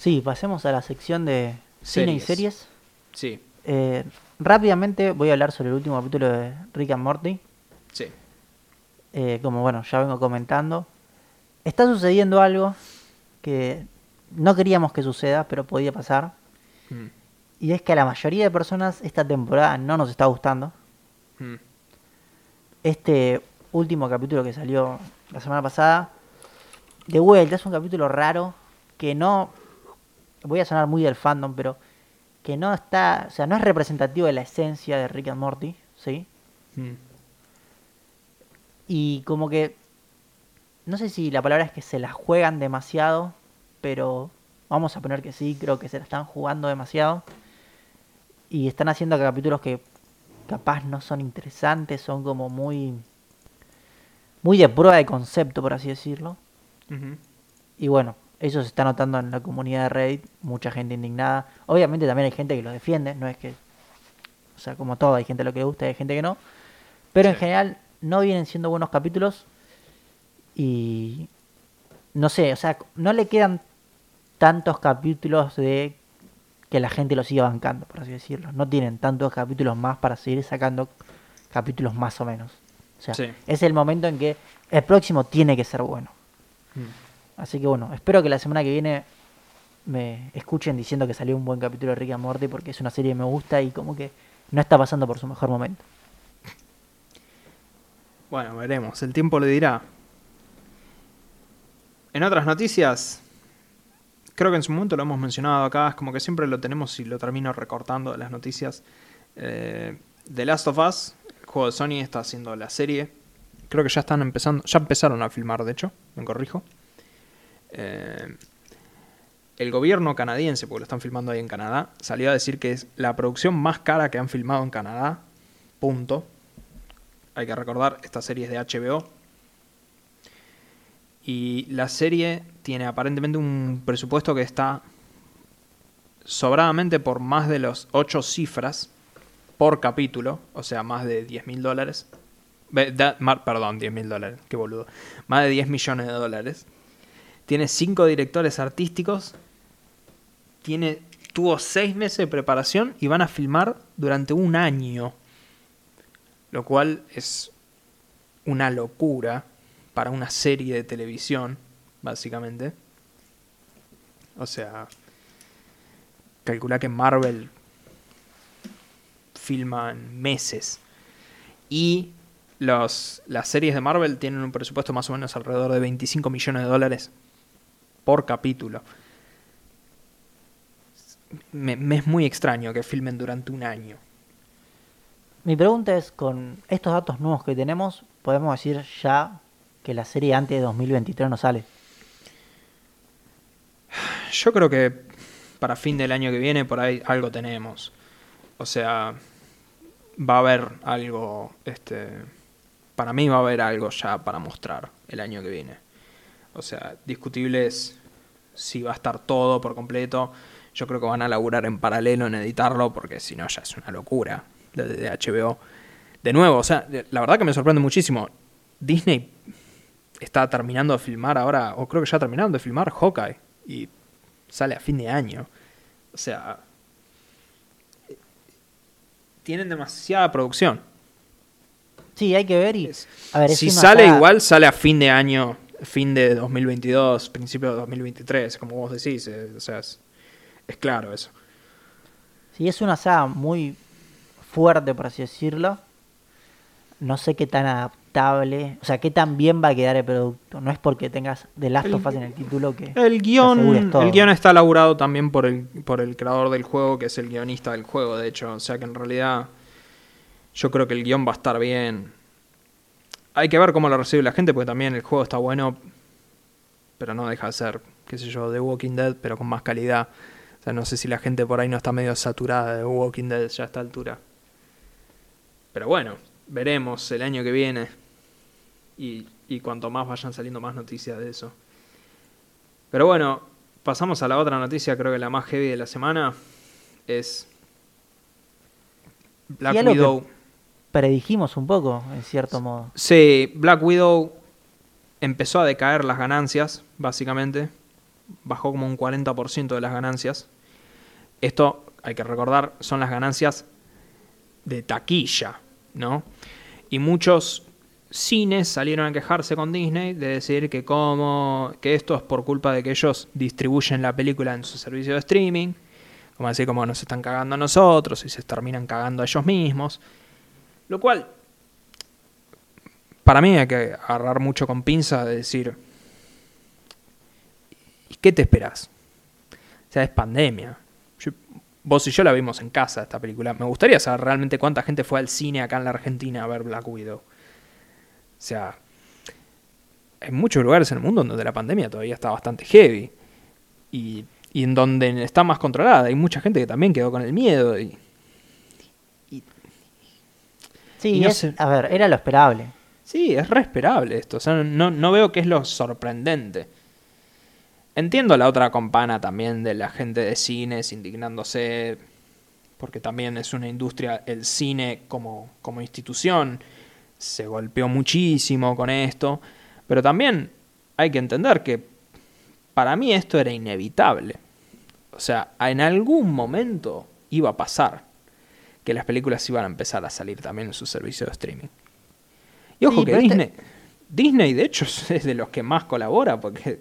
Sí, pasemos a la sección de cine y series. Sí. Eh, rápidamente voy a hablar sobre el último capítulo de Rick and Morty. Sí. Eh, como bueno, ya vengo comentando. Está sucediendo algo que no queríamos que suceda, pero podía pasar. Mm. Y es que a la mayoría de personas esta temporada no nos está gustando. Mm. Este último capítulo que salió la semana pasada, de vuelta, es un capítulo raro que no. Voy a sonar muy del fandom, pero que no está. O sea, no es representativo de la esencia de Rick and Morty, ¿sí? Mm. Y como que. No sé si la palabra es que se la juegan demasiado, pero vamos a poner que sí, creo que se la están jugando demasiado. Y están haciendo capítulos que capaz no son interesantes, son como muy muy de prueba de concepto, por así decirlo. Y bueno, eso se está notando en la comunidad de Reddit, mucha gente indignada. Obviamente también hay gente que lo defiende, no es que, o sea, como todo, hay gente lo que le gusta y hay gente que no. Pero en general no vienen siendo buenos capítulos y no sé, o sea, no le quedan tantos capítulos de que la gente lo siga bancando, por así decirlo. No tienen tantos capítulos más para seguir sacando capítulos más o menos. O sea, es el momento en que el próximo tiene que ser bueno. Mm. Así que bueno, espero que la semana que viene me escuchen diciendo que salió un buen capítulo de Rick and Morty porque es una serie que me gusta y como que no está pasando por su mejor momento. Bueno, veremos, el tiempo le dirá. En otras noticias, creo que en su momento lo hemos mencionado acá, es como que siempre lo tenemos y lo termino recortando de las noticias. Eh, The Last of Us juego de Sony está haciendo la serie. Creo que ya están empezando, ya empezaron a filmar, de hecho, me corrijo. Eh, el gobierno canadiense, porque lo están filmando ahí en Canadá, salió a decir que es la producción más cara que han filmado en Canadá. Punto. Hay que recordar, esta serie es de HBO. Y la serie tiene aparentemente un presupuesto que está sobradamente por más de los 8 cifras por capítulo, o sea, más de 10 mil dólares. Perdón, 10 mil dólares, qué boludo. Más de 10 millones de dólares. Tiene 5 directores artísticos. Tiene, tuvo 6 meses de preparación y van a filmar durante un año. Lo cual es una locura para una serie de televisión, básicamente. O sea, calcula que Marvel filman meses. Y los, las series de Marvel tienen un presupuesto más o menos alrededor de 25 millones de dólares por capítulo. Me, es muy extraño que filmen durante un año. Mi pregunta es, con estos datos nuevos que tenemos, ¿podemos decir ya que la serie antes de 2023 no sale? Yo creo que para fin del año que viene por ahí algo tenemos. O sea, va a haber algo, este, para mí va a haber algo ya para mostrar el año que viene. O sea, discutible es si va a estar todo por completo. Yo creo que van a laburar en paralelo en editarlo porque si no ya es una locura de HBO. De nuevo, o sea, la verdad que me sorprende muchísimo. Disney está terminando de filmar ahora, o creo que ya terminaron de filmar Hawkeye y sale a fin de año. O sea, tienen demasiada producción. Sí, hay que ver y... si sale igual, sale a fin de año, fin de 2022, principio de 2023, como vos decís. Eh, o sea, es, claro eso. Sí, es una saga muy fuerte, por así decirlo. No sé qué tan o sea, qué tan bien va a quedar el producto. No es porque tengas The Last of Us en el título que... El guion, el guion está elaborado también por el, por el creador del juego, que es el guionista del juego, de hecho. O sea que en realidad yo creo que el guion va a estar bien. hay que ver cómo lo recibe la gente, porque también el juego está bueno, pero no deja de ser, qué sé yo, The Walking Dead, pero con más calidad. O sea, no sé si la gente por ahí no está medio saturada de The Walking Dead ya a esta altura. Pero bueno, veremos el año que viene. Y, y cuanto más vayan saliendo más noticias de eso. Pero bueno, pasamos a la otra noticia, creo que la más heavy de la semana es Black Y Widow. Predijimos un poco, en cierto modo. Sí, Black Widow empezó a decaer las ganancias, básicamente. Bajó como un 40% de las ganancias. Esto, hay que recordar, son las ganancias de taquilla, ¿no? Y muchos cines salieron a quejarse con Disney de decir que como que esto es por culpa de que ellos distribuyen la película en su servicio de streaming, como decir como nos están cagando a nosotros y se terminan cagando a ellos mismos. Lo cual para mí hay que agarrar mucho con pinza de decir, ¿y qué te esperas? O sea, es pandemia. Vos y yo la vimos en casa esta película. Me gustaría saber realmente cuánta gente fue al cine acá en la Argentina a ver Black Widow. O sea, hay muchos lugares en el mundo donde la pandemia todavía está bastante heavy. Y, y en donde está más controlada. Hay mucha gente que también quedó con el miedo. Y, Sí, Y no es- sé. a ver, era lo esperable. Sí, es re esperable esto. O sea, no, no veo que es lo sorprendente. Entiendo la otra campana también de la gente de cines indignándose, porque también es una industria, el cine como, como institución se golpeó muchísimo con esto, pero también hay que entender que para mí esto era inevitable. O sea, en algún momento iba a pasar que las películas iban a empezar a salir también en su servicio de streaming. Y ojo Sí, que este- Disney, Disney de hecho es de los que más colabora porque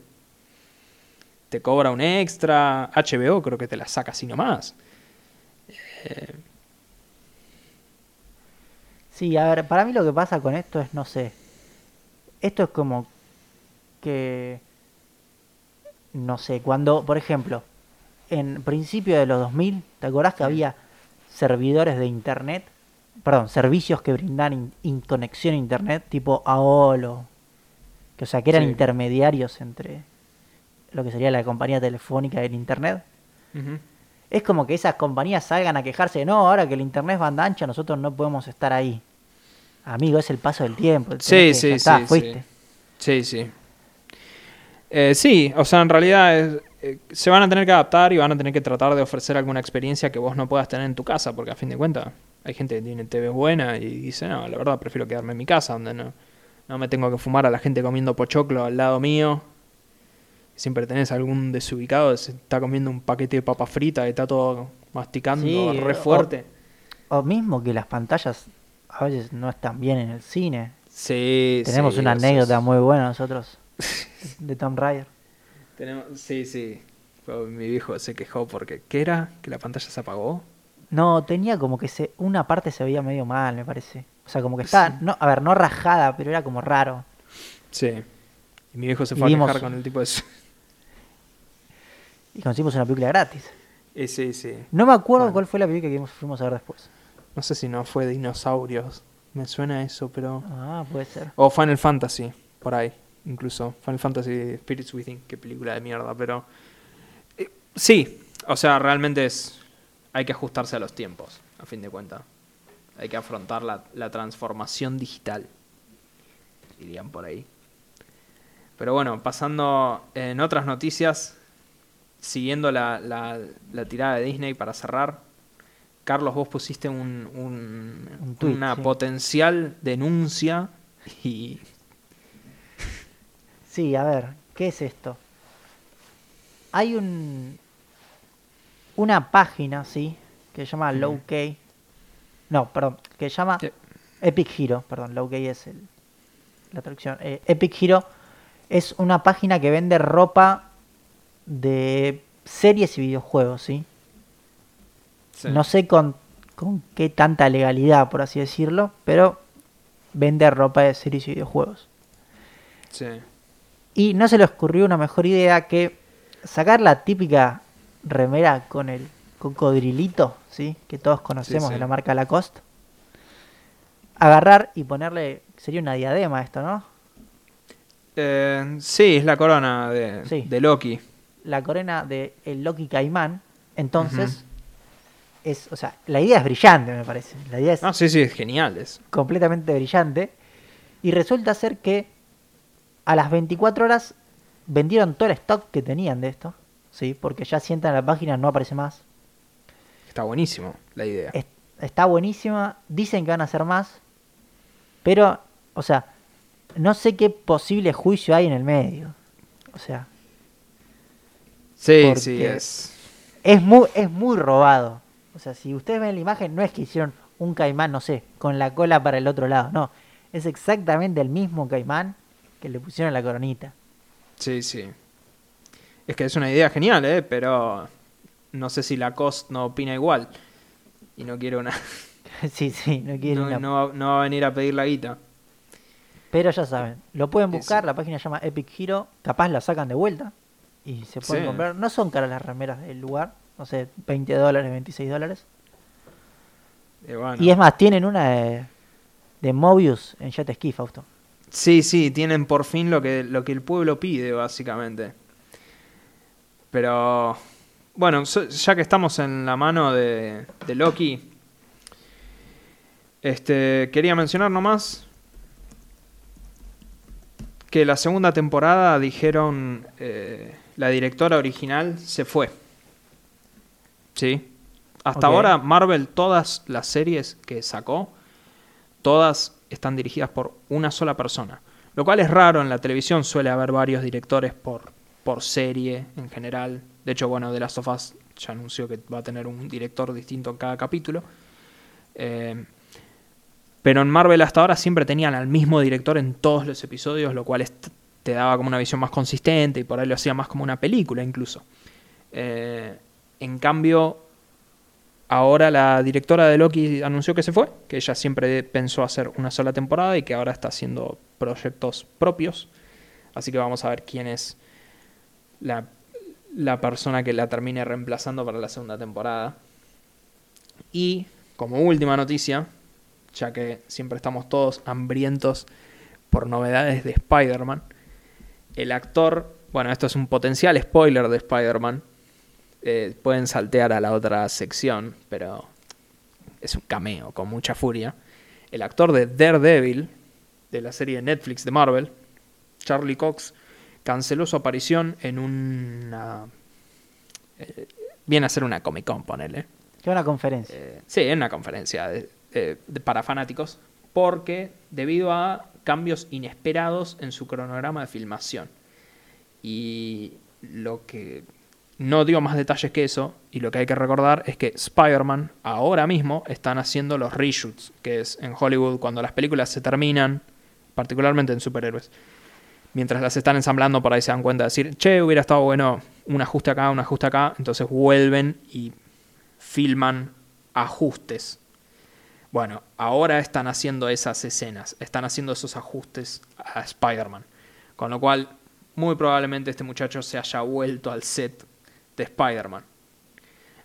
te cobra un extra, HBO creo que te la saca así nomás. Sí, a ver, para mí lo que pasa con esto es, no sé, esto es como que, no sé, cuando, por ejemplo, en principio de los 2000, ¿te acordás que había servidores de internet? Perdón, servicios que brindan in- in- conexión a internet, tipo AOL que, o sea, que eran Sí. intermediarios entre lo que sería la compañía telefónica y el internet. Es como que esas compañías salgan a quejarse, no, ahora que el internet es banda ancha, nosotros no podemos estar ahí. Amigo, es el paso del tiempo. Sí, tenés que- sí, ya está, sí, fuiste. sí. Sí, sí. Eh, sí, o sea, en realidad es- eh, se van a tener que adaptar y van a tener que tratar de ofrecer alguna experiencia que vos no puedas tener en tu casa, porque a fin de cuentas hay gente que tiene TV buena y dice, no, la verdad prefiero quedarme en mi casa, donde no, no me tengo que fumar a la gente comiendo pochoclo al lado mío. Siempre tenés algún desubicado que se está comiendo un paquete de papa frita y está todo masticando Sí, re o- fuerte. O mismo que las pantallas a veces no están bien en el cine. Sí, Tenemos sí, una anécdota muy buena nosotros de Tom Raider. Tenemos, sí, sí. Mi viejo se quejó porque ¿qué era? ¿Que la pantalla se apagó? No, tenía como que se, una parte se veía medio mal, me parece. O sea, como que estaba, Sí. no, a ver, no rajada, pero era como raro. Sí. Y mi viejo se fue vimos- a quejar con el tipo de... Y conseguimos una película gratis. Sí, sí. No me acuerdo Bueno. cuál fue la película que fuimos a ver después. No sé si no fue Dinosaurios. Me suena eso, pero... Ah, puede ser. O Final Fantasy, por ahí. Incluso. Final Fantasy Spirits Within. Qué película de mierda, pero... eh, sí. O sea, realmente es... Hay que ajustarse a los tiempos, a fin de cuentas. Hay que afrontar la, la transformación digital. Dirían por ahí. Pero bueno, pasando en otras noticias, siguiendo la, la- la tirada de Disney para cerrar, Carlos, vos pusiste un, un- una sí. potencial denuncia y... Sí, a ver, ¿qué es esto? Hay un una página, sí, que se llama. Low No, perdón, que se llama. Epic Hero, perdón, Low es el, la traducción. Eh, Epic Hero es una página que vende ropa de series y videojuegos, ¿sí? No sé con, con qué tanta legalidad, por así decirlo, pero vende ropa de series y videojuegos. Sí. Y no se le ocurrió una mejor idea que sacar la típica remera con el cocodrilito, ¿sí? Que todos conocemos sí. de la marca Lacoste. Agarrar y ponerle sería una diadema esto, ¿no? Eh, sí, es la corona de, Sí. de Loki. La corona de el Loki Caimán. Entonces, es, o sea, la idea es brillante, me parece. La idea es Ah, sí, sí, es genial. Es. completamente brillante. Y resulta ser que a las 24 horas vendieron todo el stock que tenían de esto. Sí, porque ya si entran a la página no aparece más. Está buenísimo la idea. Es- está buenísima. Dicen que van a hacer más. Pero, o sea, no sé qué posible juicio hay en el medio. O sea, Sí, sí, es. es muy, es muy robado. O sea, si ustedes ven la imagen, no es que hicieron un caimán, no sé, con la cola para el otro lado. No, es exactamente el mismo caimán que le pusieron la coronita. Sí, sí. Es que es una idea genial, ¿eh? Pero no sé si la cost no opina igual. Y no quiere una. sí, sí, no quieren No, una- no va- no va a venir a pedir la guita. Pero ya saben, lo pueden buscar, Sí. la página se llama Epic Hero, capaz la sacan de vuelta y se pueden Sí. comprar. No son caras las remeras del lugar, no sé, 20 dólares, 26 dólares. Bueno. Y es más, tienen una de, de Mobius en Jet Ski, Fausto. Sí, sí, tienen por fin lo que, lo que el pueblo pide, básicamente. Pero, bueno, ya que estamos en la mano de, de Loki, este, quería mencionar nomás que la segunda temporada dijeron eh, la directora original se fue. ¿Sí? Hasta ahora Marvel, todas las series que sacó, todas están dirigidas por una sola persona. Lo cual es raro en la televisión, suele haber varios directores por, por serie en general. De hecho, bueno, The Last of Us ya anunció que va a tener un director distinto en cada capítulo. Eh, pero en Marvel hasta ahora siempre tenían al mismo director en todos los episodios, lo cual te daba como una visión más consistente y por ahí lo hacía más como una película incluso. Eh, en cambio, ahora la directora de Loki anunció que se fue, que ella siempre pensó hacer una sola temporada y que ahora está haciendo proyectos propios. Así que vamos a ver quién es la, persona que la termine reemplazando para la segunda temporada. Y como última noticia, ya que siempre estamos todos hambrientos por novedades de Spider-Man, el actor, bueno, esto es un potencial spoiler de Spider-Man, eh, pueden saltear a la otra sección, pero es un cameo con mucha furia. El actor de Daredevil, de la serie Netflix de Marvel, Charlie Cox, canceló su aparición en una... eh, viene a ser una Comic Con, ponele. Que una conferencia. Eh, sí, en una conferencia de- de- para fanáticos, porque debido a cambios inesperados en su cronograma de filmación. Y lo que no dio más detalles que eso, y lo que hay que recordar es que Spider-Man ahora mismo están haciendo los reshoots, que es en Hollywood cuando las películas se terminan, particularmente en superhéroes. Mientras las están ensamblando, por ahí se dan cuenta de decir, che, hubiera estado bueno un ajuste acá, un ajuste acá. Entonces vuelven y filman ajustes. Bueno, ahora están haciendo esas escenas, están haciendo esos ajustes a Spider-Man. Con lo cual, muy probablemente este muchacho se haya vuelto al set de Spider-Man.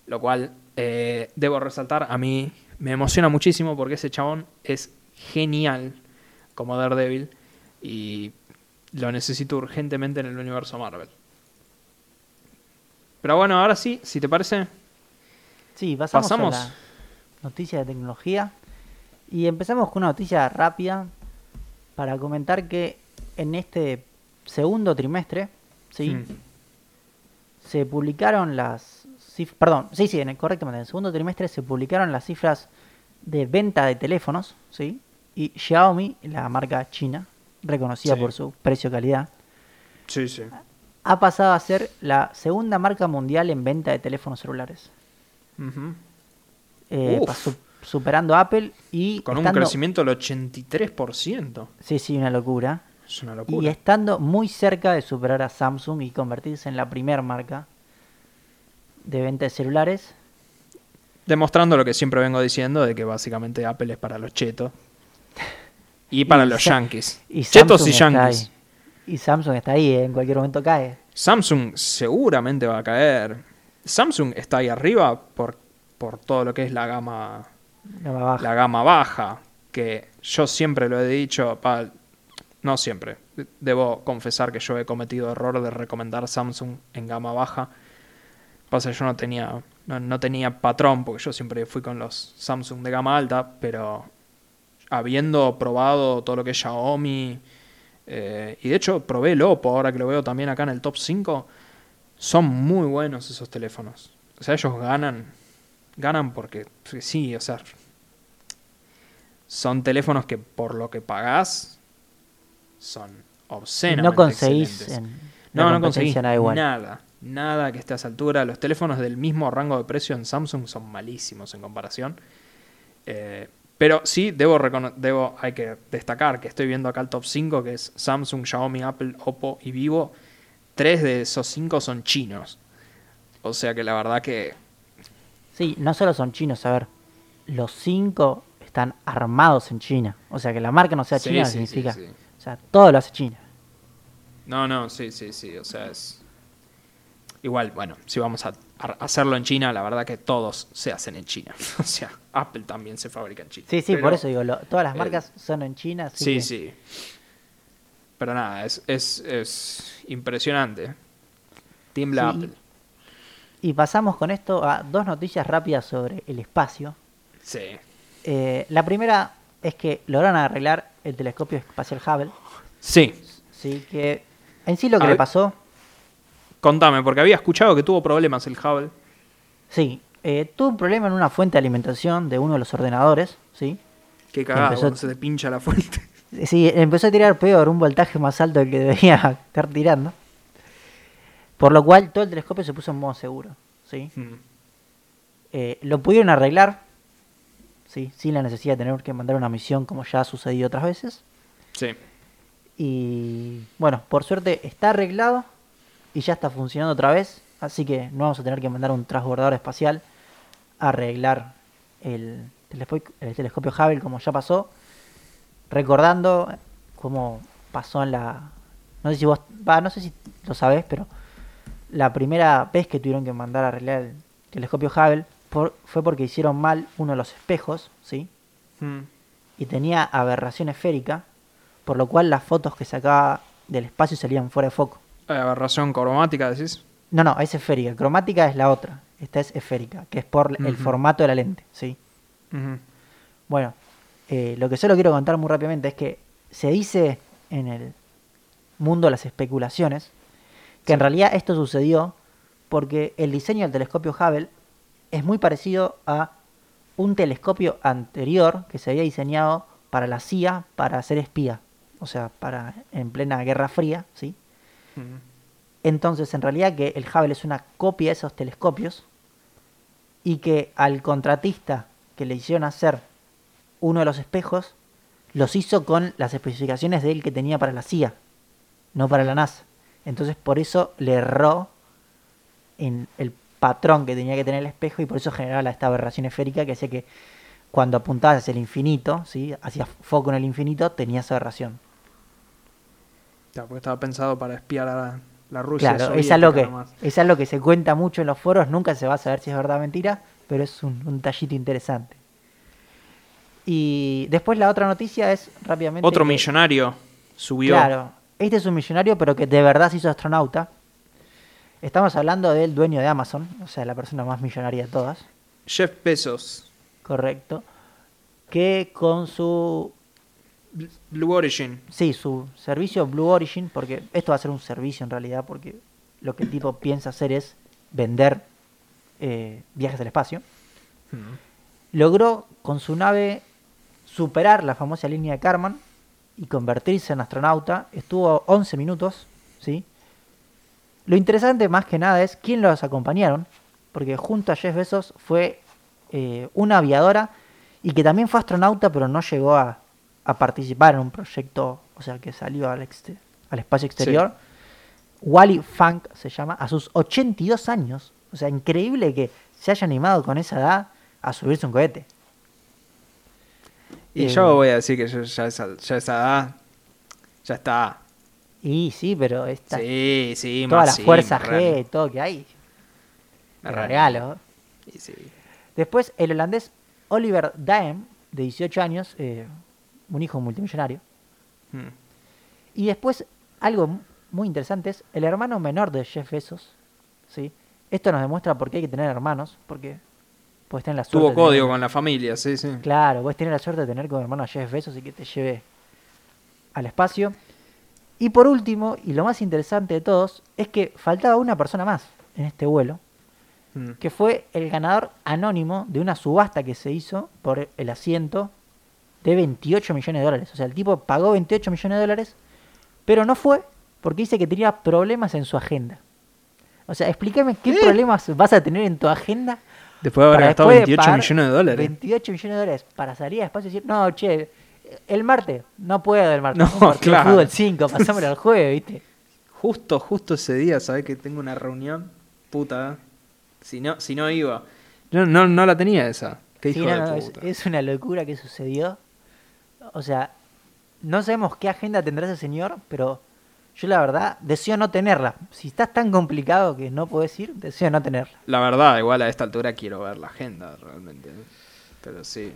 Lo cual, eh, debo resaltar, a mí me emociona muchísimo porque ese chabón es genial como Daredevil y lo necesito urgentemente en el universo Marvel. Pero bueno, ahora sí, si te parece, Sí, pasamos, pasamos. a la noticia de tecnología. Y empezamos con una noticia rápida para comentar que en este segundo trimestre, ¿sí? Mm. Se publicaron las cifras, perdón, sí, sí, en el, correctamente, en el segundo trimestre se publicaron las cifras de venta de teléfonos, ¿sí? Y Xiaomi, la marca china, reconocida Sí. por su precio-calidad, sí, sí. ha pasado a ser la segunda marca mundial en venta de teléfonos celulares. Eh, pasó- superando a Apple y Con un crecimiento del 83%. Sí, sí, una locura. Es una Y locura. estando muy cerca de superar a Samsung y convertirse en la primera marca de venta de celulares. Demostrando lo que siempre vengo diciendo, de que básicamente Apple es para los chetos. Y para Y los yankees. Y Chetos Samsung y yankees. Y Samsung está ahí, eh, en cualquier momento cae. Samsung seguramente va a caer. Samsung está ahí arriba por, por todo lo que es la gama, baja. la gama baja. que yo siempre lo he dicho, pa, no siempre, debo confesar que yo he cometido error de recomendar Samsung en gama baja. Pasa yo no tenía, no, no tenía patrón, porque yo siempre fui con los Samsung de gama alta, pero habiendo probado todo lo que es Xiaomi, eh, y de hecho probé el ahora que lo veo también acá en el top 5, son muy buenos esos teléfonos. O sea, ellos ganan, ganan porque sí, o sea, son teléfonos que por lo que pagás son obscenamente no conseguís en No, no conseguís nada nada. Que esté a esa altura. Los teléfonos del mismo rango de precio en Samsung son malísimos en comparación. Eh, pero sí, debo, debo hay que destacar que estoy viendo acá el top 5, que es Samsung, Xiaomi, Apple, Oppo y Vivo. Tres de esos cinco son chinos. O sea que la verdad que... Sí, no solo son chinos, a ver, los cinco están armados en China. O sea, que la marca no sea Sí, china sí, significa. sí. O sea, todo lo hace China. No, no, sí, sí, sí. O sea, es... Igual, bueno, si vamos a, a hacerlo en China, la verdad que todos se hacen en China. O sea, Apple también se fabrica en China. Sí, sí, Pero- por eso digo, lo- todas las eh, marcas son en China. así Sí, que- sí. Pero nada, es, es, es impresionante. Tiembla Sí. Apple. Y pasamos con esto a dos noticias rápidas sobre el espacio. Sí. Eh, la primera es que lograron arreglar el telescopio espacial Hubble. Sí. Sí, que en sí lo que A le pasó, Contame, porque había escuchado que tuvo problemas el Hubble. sí, eh, tuvo un problema en una fuente de alimentación de uno de los ordenadores, sí. Qué cagado, Empezó- se te pincha la fuente. Sí, empezó a tirar peor, un voltaje más alto del que debería estar tirando. Por lo cual todo el telescopio se puso en modo seguro, sí. Mm. Eh, lo pudieron arreglar, sí, sin la necesidad de tener que mandar una misión como ya ha sucedido otras veces. Sí. Y bueno, por suerte está arreglado y ya está funcionando otra vez. Así que no vamos a tener que mandar un transbordador espacial a arreglar el telescopio, el telescopio Hubble como ya pasó. Recordando cómo pasó en la... No sé si vos... No sé si lo sabés, pero la primera vez que tuvieron que mandar a arreglar el telescopio Hubble por- fue porque hicieron mal uno de los espejos, ¿sí? Mm. y tenía aberración esférica, por lo cual las fotos que sacaba del espacio salían fuera de foco. Eh, Aberración cromática, decís. No, no, es esférica. Cromática es la otra. Esta es esférica, que es por el formato de la lente, ¿sí? Bueno, eh, lo que solo quiero contar muy rápidamente es que se dice en el mundo de las especulaciones que en realidad esto sucedió porque el diseño del telescopio Hubble es muy parecido a un telescopio anterior que se había diseñado para la CIA para ser espía, o sea, para en plena Guerra Fría, ¿sí? Entonces, en realidad que el Hubble es una copia de esos telescopios y que al contratista que le hicieron hacer uno de los espejos, los hizo con las especificaciones de él que tenía para la CIA, no para la NASA. Entonces, por eso le erró en el patrón que tenía que tener el espejo y por eso generaba esta aberración esférica que hacía que cuando apuntabas hacia el infinito, ¿sí? hacías foco en el infinito, tenía esa aberración. Ya, porque estaba pensado para espiar a la, la Rusia. Claro, es algo, que, es algo que se cuenta mucho en los foros, nunca se va a saber si es verdad o mentira, pero es un, un tallito interesante. Y después la otra noticia es rápidamente... Otro que- millonario subió. Claro, este es un millonario, pero que de verdad se hizo astronauta. Estamos hablando del dueño de Amazon, o sea, la persona más millonaria de todas, Jeff Bezos. correcto, que con su Bl- Blue Origin. Sí, su servicio Blue Origin, porque esto va a ser un servicio en realidad, porque lo que el tipo piensa hacer es vender eh, viajes al espacio. Mm. Logró con su nave superar la famosa línea de Karman y convertirse en astronauta. Estuvo 11 minutos, ¿sí? Lo interesante más que nada es quién los acompañaron, porque junto a Jeff Bezos fue eh, una aviadora y que también fue astronauta, pero no llegó a, a participar en un proyecto, o sea, que salió al, exte- al espacio exterior. Wally Funk se llama, a sus 82 años. O sea, increíble que se haya animado con esa edad a subirse un cohete. Y Eh, yo voy a decir que yo ya esa, ya esa edad. Ya está. Y sí, pero esta, Sí, sí, toda más la sí, fuerza me G, todo que hay, me regalo. Y sí. Después, el holandés Oliver Daem de 18 años, eh, un hijo multimillonario. Mm. Y después, algo mu- muy interesante es el hermano menor de Jeff Bezos. ¿sí? Esto nos demuestra por qué hay que tener hermanos, porque puedes tener la suerte. Tuvo tener- código con la familia, sí, sí. Claro, puedes tener la suerte de tener como hermano a Jeff Bezos y que te lleve al espacio. Y por último, y lo más interesante de todos, es que faltaba una persona más en este vuelo, Mm. que fue el ganador anónimo de una subasta que se hizo por el asiento de 28 millones de dólares. O sea, el tipo pagó 28 millones de dólares, pero no fue porque dice que tenía problemas en su agenda. O sea, explícame qué problemas vas a tener en tu agenda Después de haber gastado después de 28 pagar millones de dólares. 28 millones de dólares para salir a espacio y decir, no, che, el martes, no puedo el martes. No, de claro. fútbol 5, pasámoslo al jueves, ¿viste? Justo, justo ese día, ¿sabes que tengo una reunión? Puta. Si no, si no iba. Yo no, no la tenía esa. Qué Sí, hijo no, de no, es, puta. es una locura que sucedió. O sea, no sabemos qué agenda tendrá ese señor, pero yo la verdad deseo no tenerla. Si estás tan complicado que no puedes ir, deseo no tenerla. La verdad, igual a esta altura quiero ver la agenda realmente. ¿no? Pero sí.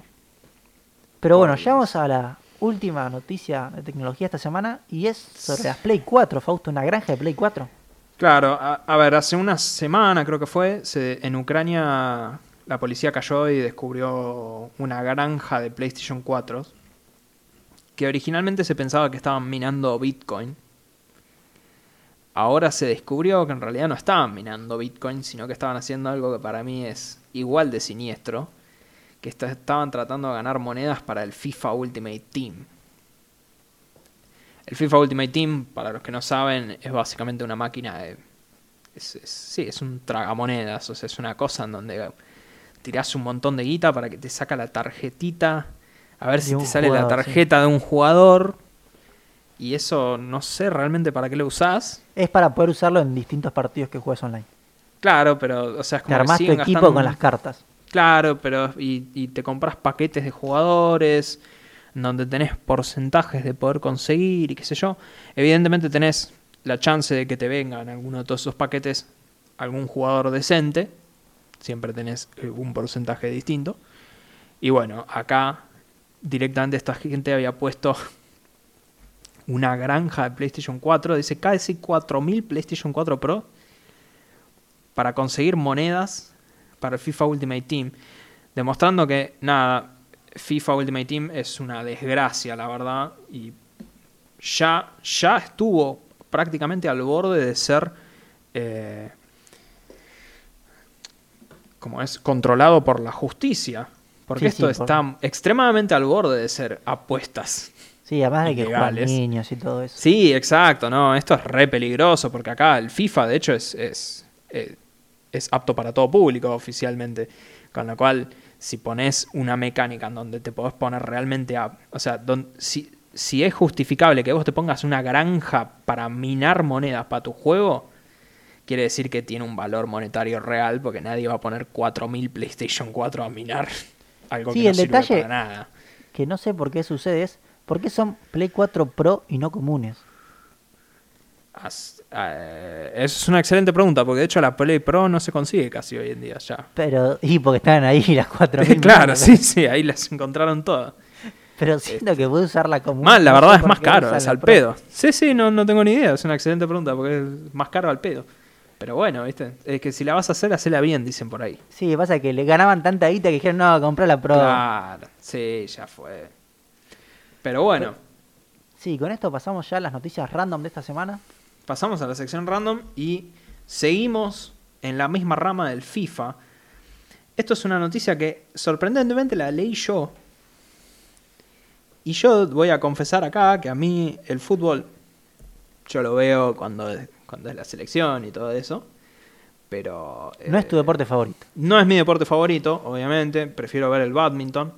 Pero bueno, llegamos a la última noticia de tecnología esta semana y es sobre las Play 4, Fausto, una granja de Play 4. Claro, a, a ver, hace una semana creo que fue, se- en Ucrania la policía cayó y descubrió una granja de PlayStation 4 que originalmente se pensaba que estaban minando Bitcoin. Ahora se descubrió que en realidad no estaban minando Bitcoin, sino que estaban haciendo algo que para mí es igual de siniestro, que esta- estaban tratando de ganar monedas para el FIFA Ultimate Team. El FIFA Ultimate Team, para los que no saben, es básicamente una máquina de... es- es- sí, es un tragamonedas, o sea, es una cosa en donde tirás un montón de guita para que te saca la tarjetita, a ver De si te sale la sí. tarjeta de un jugador. Y eso no sé realmente para qué lo usás. Es para poder usarlo en distintos partidos que juegues online. Claro, pero, o sea, es Te como que armás tu equipo con un- las cartas. Claro, pero y, te compras paquetes de jugadores donde tenés porcentajes de poder conseguir y qué sé yo. Evidentemente tenés la chance de que te venga en alguno de todos esos paquetes algún jugador decente. Siempre tenés eh, un porcentaje distinto. Y bueno, acá directamente esta gente había puesto una granja de PlayStation 4. Dice casi 4.000 PlayStation 4 Pro para conseguir monedas para el FIFA Ultimate Team, demostrando que nada, FIFA Ultimate Team es una desgracia, la verdad, y ya, ya estuvo prácticamente al borde de ser, eh, como es, controlado por la justicia, porque Sí, sí, esto por- está extremadamente al borde de ser apuestas. Sí, además de que juegan niños y todo eso. Sí, exacto, no, esto es re peligroso porque acá el FIFA de hecho es, es, eh, es apto para todo público oficialmente, con lo cual si pones una mecánica en donde te podés poner realmente a... O sea, don- si, si es justificable que vos te pongas una granja para minar monedas para tu juego, quiere decir que tiene un valor monetario real porque nadie va a poner 4.000 PlayStation 4 a minar algo Sí, que no el sirve detalle- para nada. Que no sé por qué sucede es, ¿por qué son Play 4 Pro y no comunes? As- eh, es una excelente pregunta, porque de hecho la Play Pro no se consigue casi hoy en día ya. Pero, y porque estaban ahí las 4 claro, sí, sí, ahí las encontraron todas. Pero siento que puedes usarla común. Mal, la no verdad sé es más caro, es al Pro. pedo. Sí, sí, no, no tengo ni idea, es una excelente pregunta, porque es más caro al pedo. Pero bueno, viste, es que si la vas a hacer, hacela bien, dicen por ahí. Sí, pasa que le ganaban tanta guita que dijeron, no, comprá la Pro. Claro, sí, ya fue. Pero bueno, Sí, con esto pasamos ya a las noticias random de esta semana. Pasamos a la sección random y seguimos en la misma rama del FIFA. Esto es una noticia que sorprendentemente la leí yo. Y yo voy a confesar acá que a mí el fútbol yo lo veo cuando es, cuando es la selección y todo eso. Pero... No es tu eh, deporte favorito. no es mi deporte favorito, obviamente. Prefiero ver el badminton.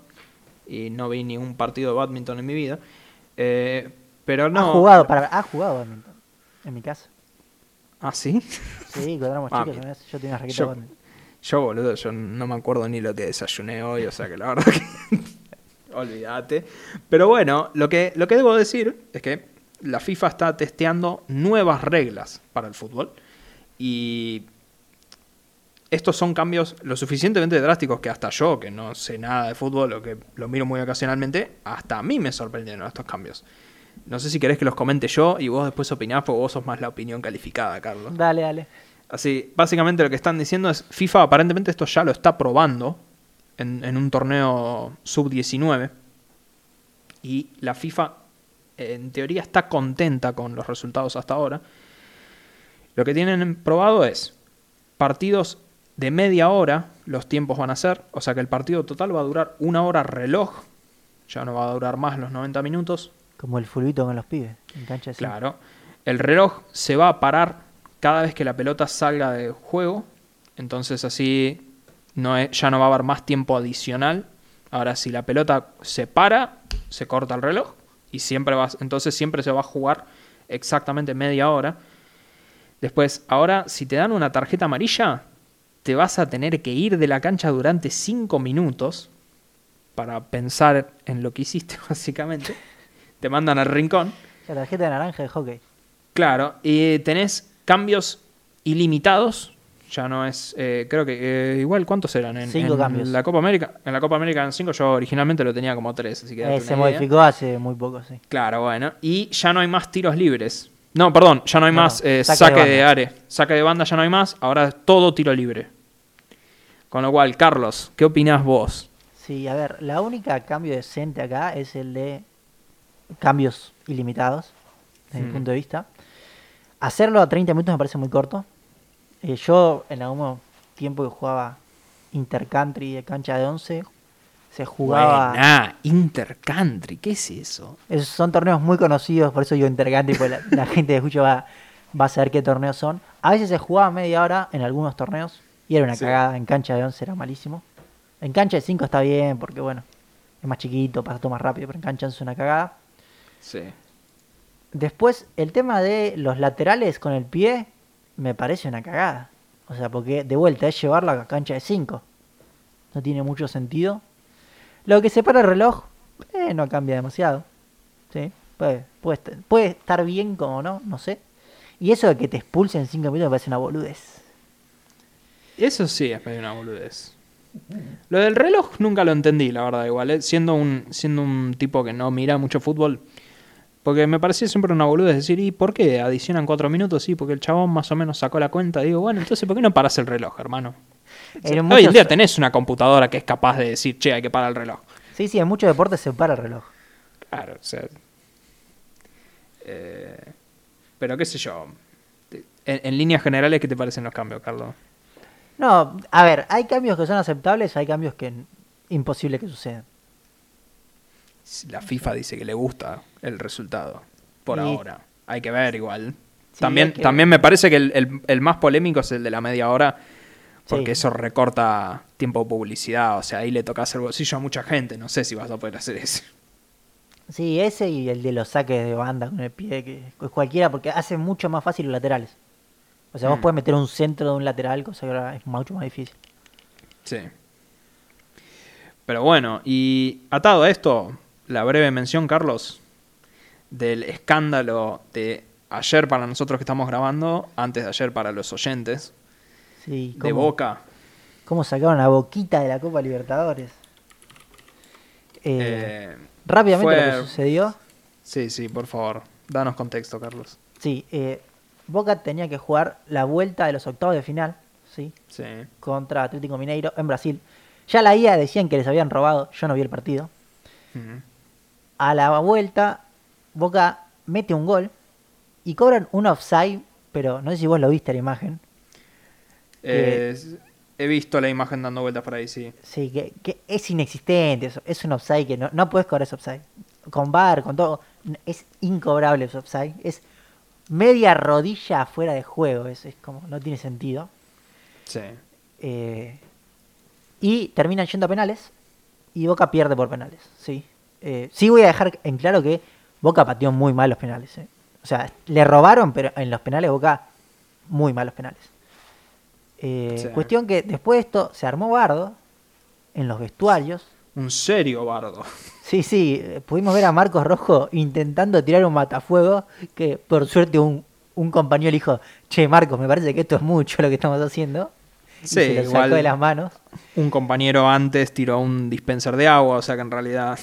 Y no vi ningún partido de badminton en mi vida. Eh, pero no. Ha jugado, para, ha jugado badminton. En mi casa. ¿Ah, sí? Sí, cuando éramos Ah, chicos, yo tenía una raqueta Yo- de badminton. Yo, boludo, yo no me acuerdo ni lo que desayuné hoy, o sea que la verdad que. Olvídate. Pero bueno, lo que, lo que debo decir es que la FIFA está testeando nuevas reglas para el fútbol. Y estos son cambios lo suficientemente drásticos que hasta yo, que no sé nada de fútbol o que lo miro muy ocasionalmente, hasta a mí me sorprendieron estos cambios. No sé si querés que los comente yo y vos después opinás, porque vos sos más la opinión calificada, Carlos. Dale, dale. Así, básicamente lo que están diciendo es, FIFA aparentemente esto ya lo está probando en, en un torneo sub-19 y la FIFA en teoría está contenta con los resultados hasta ahora. Lo que tienen probado es partidos de media hora, los tiempos van a ser, o sea que el partido total va a durar una hora reloj, ya no va a durar más los 90 minutos. Como el fulbito con los pibes, en cancha. Claro. El reloj se va a parar cada vez que la pelota salga de juego, entonces así no es- ya no va a haber más tiempo adicional. Ahora si la pelota se para, se corta el reloj y siempre va, entonces siempre se va a jugar exactamente media hora. Después, ahora si te dan una tarjeta amarilla, te vas a tener que ir de la cancha durante 5 minutos para pensar en lo que hiciste, básicamente. Te mandan al rincón. La tarjeta de naranja de hockey. Claro, y tenés cambios ilimitados. Ya no es, eh, creo que eh, igual cuántos eran en, Cinco en cambios. la Copa América. En la Copa América en 5 yo originalmente lo tenía como 3, así que Eh, se idea. modificó hace muy poco, sí. Claro, bueno. Y ya no hay más tiros libres. No, perdón, ya no hay No, más saque saque, de de, área. Saque de banda ya no hay más, ahora es todo tiro libre. Con lo cual, Carlos, ¿qué opinás vos? Sí, a ver, la única cambio decente acá es el de cambios ilimitados, desde mi Mm. punto de vista. Hacerlo a 30 minutos me parece muy corto. Eh, yo en algún tiempo que jugaba Intercountry de cancha de 11, se jugaba... Buena, Intercountry, ¿qué es eso? Esos son torneos muy conocidos, por eso digo Intercountry, porque la, la gente que escucha va, va a saber qué torneos son. A veces se jugaba media hora en algunos torneos y era una Sí. cagada. En cancha de 11 era malísimo. En cancha de 5 está bien, porque bueno, es más chiquito, pasa todo más rápido, pero en cancha de 11 es una cagada. Sí. Después, el tema de los laterales con el pie me parece una cagada. O sea, porque de vuelta es llevarlo a cancha de 5. No tiene mucho sentido. Lo que separa el reloj, eh, no cambia demasiado. ¿Sí? Puede, puede, est- puede estar bien como no, no sé. Y eso de que te expulsen en 5 minutos me parece una boludez. Eso sí es medio una boludez. Lo del reloj nunca lo entendí, la verdad, igual. ¿eh? Siendo, un, siendo un tipo que no mira mucho fútbol. Porque me parecía siempre una boludez decir, ¿y por qué adicionan cuatro minutos? Sí, porque el chabón más o menos sacó la cuenta. Digo, bueno, entonces, ¿por qué no paras el reloj, hermano? En Hoy en día tenés una computadora que es capaz de decir, che, hay que parar el reloj. Sí, sí, en muchos deportes se para el reloj. Claro, o sea. eh, pero qué sé yo. En, en líneas generales, ¿qué te parecen los cambios, Carlos? No, a ver, hay cambios que son aceptables, hay cambios que imposible que sucedan. La FIFA dice que le gusta el resultado. Por Y- ahora. Hay que ver igual. Sí, también, que también me parece que el, el- el más polémico es el de la media hora. Porque Sí. eso recorta tiempo de publicidad. O sea, ahí le toca hacer bolsillo a mucha gente. No sé si vas a poder hacer eso. Sí, ese y el de los saques de banda con el pie, que es cualquiera, porque hace mucho más fácil los laterales. O sea, vos Mm. puedes meter un centro de un lateral, cosa que ahora es mucho más difícil. Sí. Pero bueno, y atado a esto, la breve mención, Carlos, del escándalo de ayer para nosotros que estamos grabando, antes de ayer para los oyentes, Sí, de Boca. cómo sacaron la boquita de la Copa Libertadores. Eh, Eh, rápidamente lo que sucedió. sí, sí, por favor, danos contexto, Carlos. Sí, eh, Boca tenía que jugar la vuelta de los octavos de final, ¿sí? Sí. Contra Atlético Mineiro en Brasil. Ya la IA decían que les habían robado, yo no vi el partido. A la vuelta, Boca mete un gol y cobran un offside, pero no sé si vos lo viste la imagen. Eh, he visto la imagen dando vueltas por ahí, sí. Sí, que, que es inexistente, eso, es un offside que no, no puedes cobrar ese offside. Con VAR, con todo, es incobrable ese offside. Es media rodilla fuera de juego, es, es como, no tiene sentido. Sí. Eh, y terminan yendo a penales y Boca pierde por penales, sí. Eh, sí voy a dejar en claro que Boca pateó muy mal los penales. eh. O sea, le robaron, pero en los penales Boca muy malos penales. Eh, Sí. Cuestión que después de esto se armó bardo en los vestuarios. Un serio bardo. Sí, sí, pudimos ver a Marcos Rojo intentando tirar un matafuego que por suerte un, un compañero le dijo, che Marcos, me parece que esto es mucho lo que estamos haciendo. y Sí, se lo igual- sacó de las manos. Un compañero antes tiró un dispenser de agua, o sea que en realidad.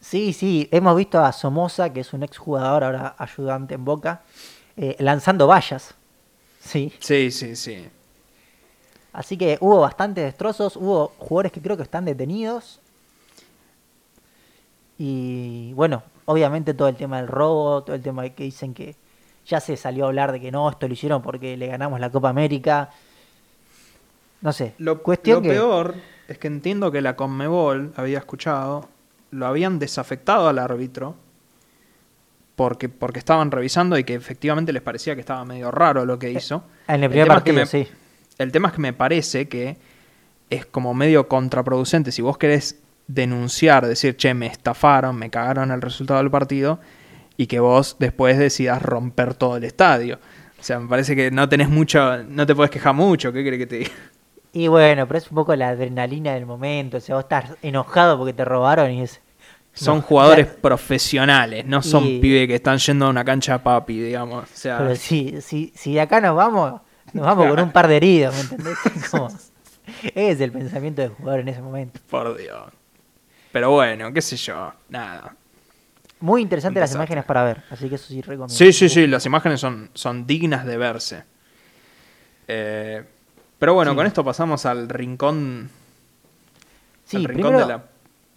Sí, sí, hemos visto a Somoza, que es un exjugador, ahora ayudante en Boca, eh, lanzando vallas. Sí, Sí, sí, sí. así que hubo bastantes destrozos, hubo jugadores que creo que están detenidos. Y bueno, obviamente todo el tema del robo, todo el tema de que dicen que ya se salió a hablar de que no, esto lo hicieron porque le ganamos la Copa América. No sé, Lo, cuestión lo que peor es que entiendo que la Conmebol, había escuchado, lo habían desafectado al árbitro porque, porque estaban revisando y que efectivamente les parecía que estaba medio raro lo que hizo. en el primer es que partido, me- sí. El tema es que me parece que es como medio contraproducente. Si vos querés denunciar, decir, che, me estafaron, me cagaron el resultado del partido, y que vos después decidas romper todo el estadio. O sea, me parece que no tenés mucho, no te podés quejar mucho, ¿qué crees que te diga? Y bueno, pero es un poco la adrenalina del momento. O sea, vos estás enojado porque te robaron y es. Son No, jugadores profesionales, no son Y- pibes que están yendo a una cancha papi, digamos. O sea, Pero si, si, si de acá nos vamos, nos vamos con un par de heridos, ¿me entendés? Como- ese es el pensamiento del jugador en ese momento. por Dios. Pero bueno, qué sé yo, nada. Muy interesante Un las imágenes para ver, así que eso sí recomiendo. Sí, sí, sí, las imágenes son, son dignas de verse. Eh, pero bueno, Sí. con esto pasamos al rincón, Sí, al rincón primero de la...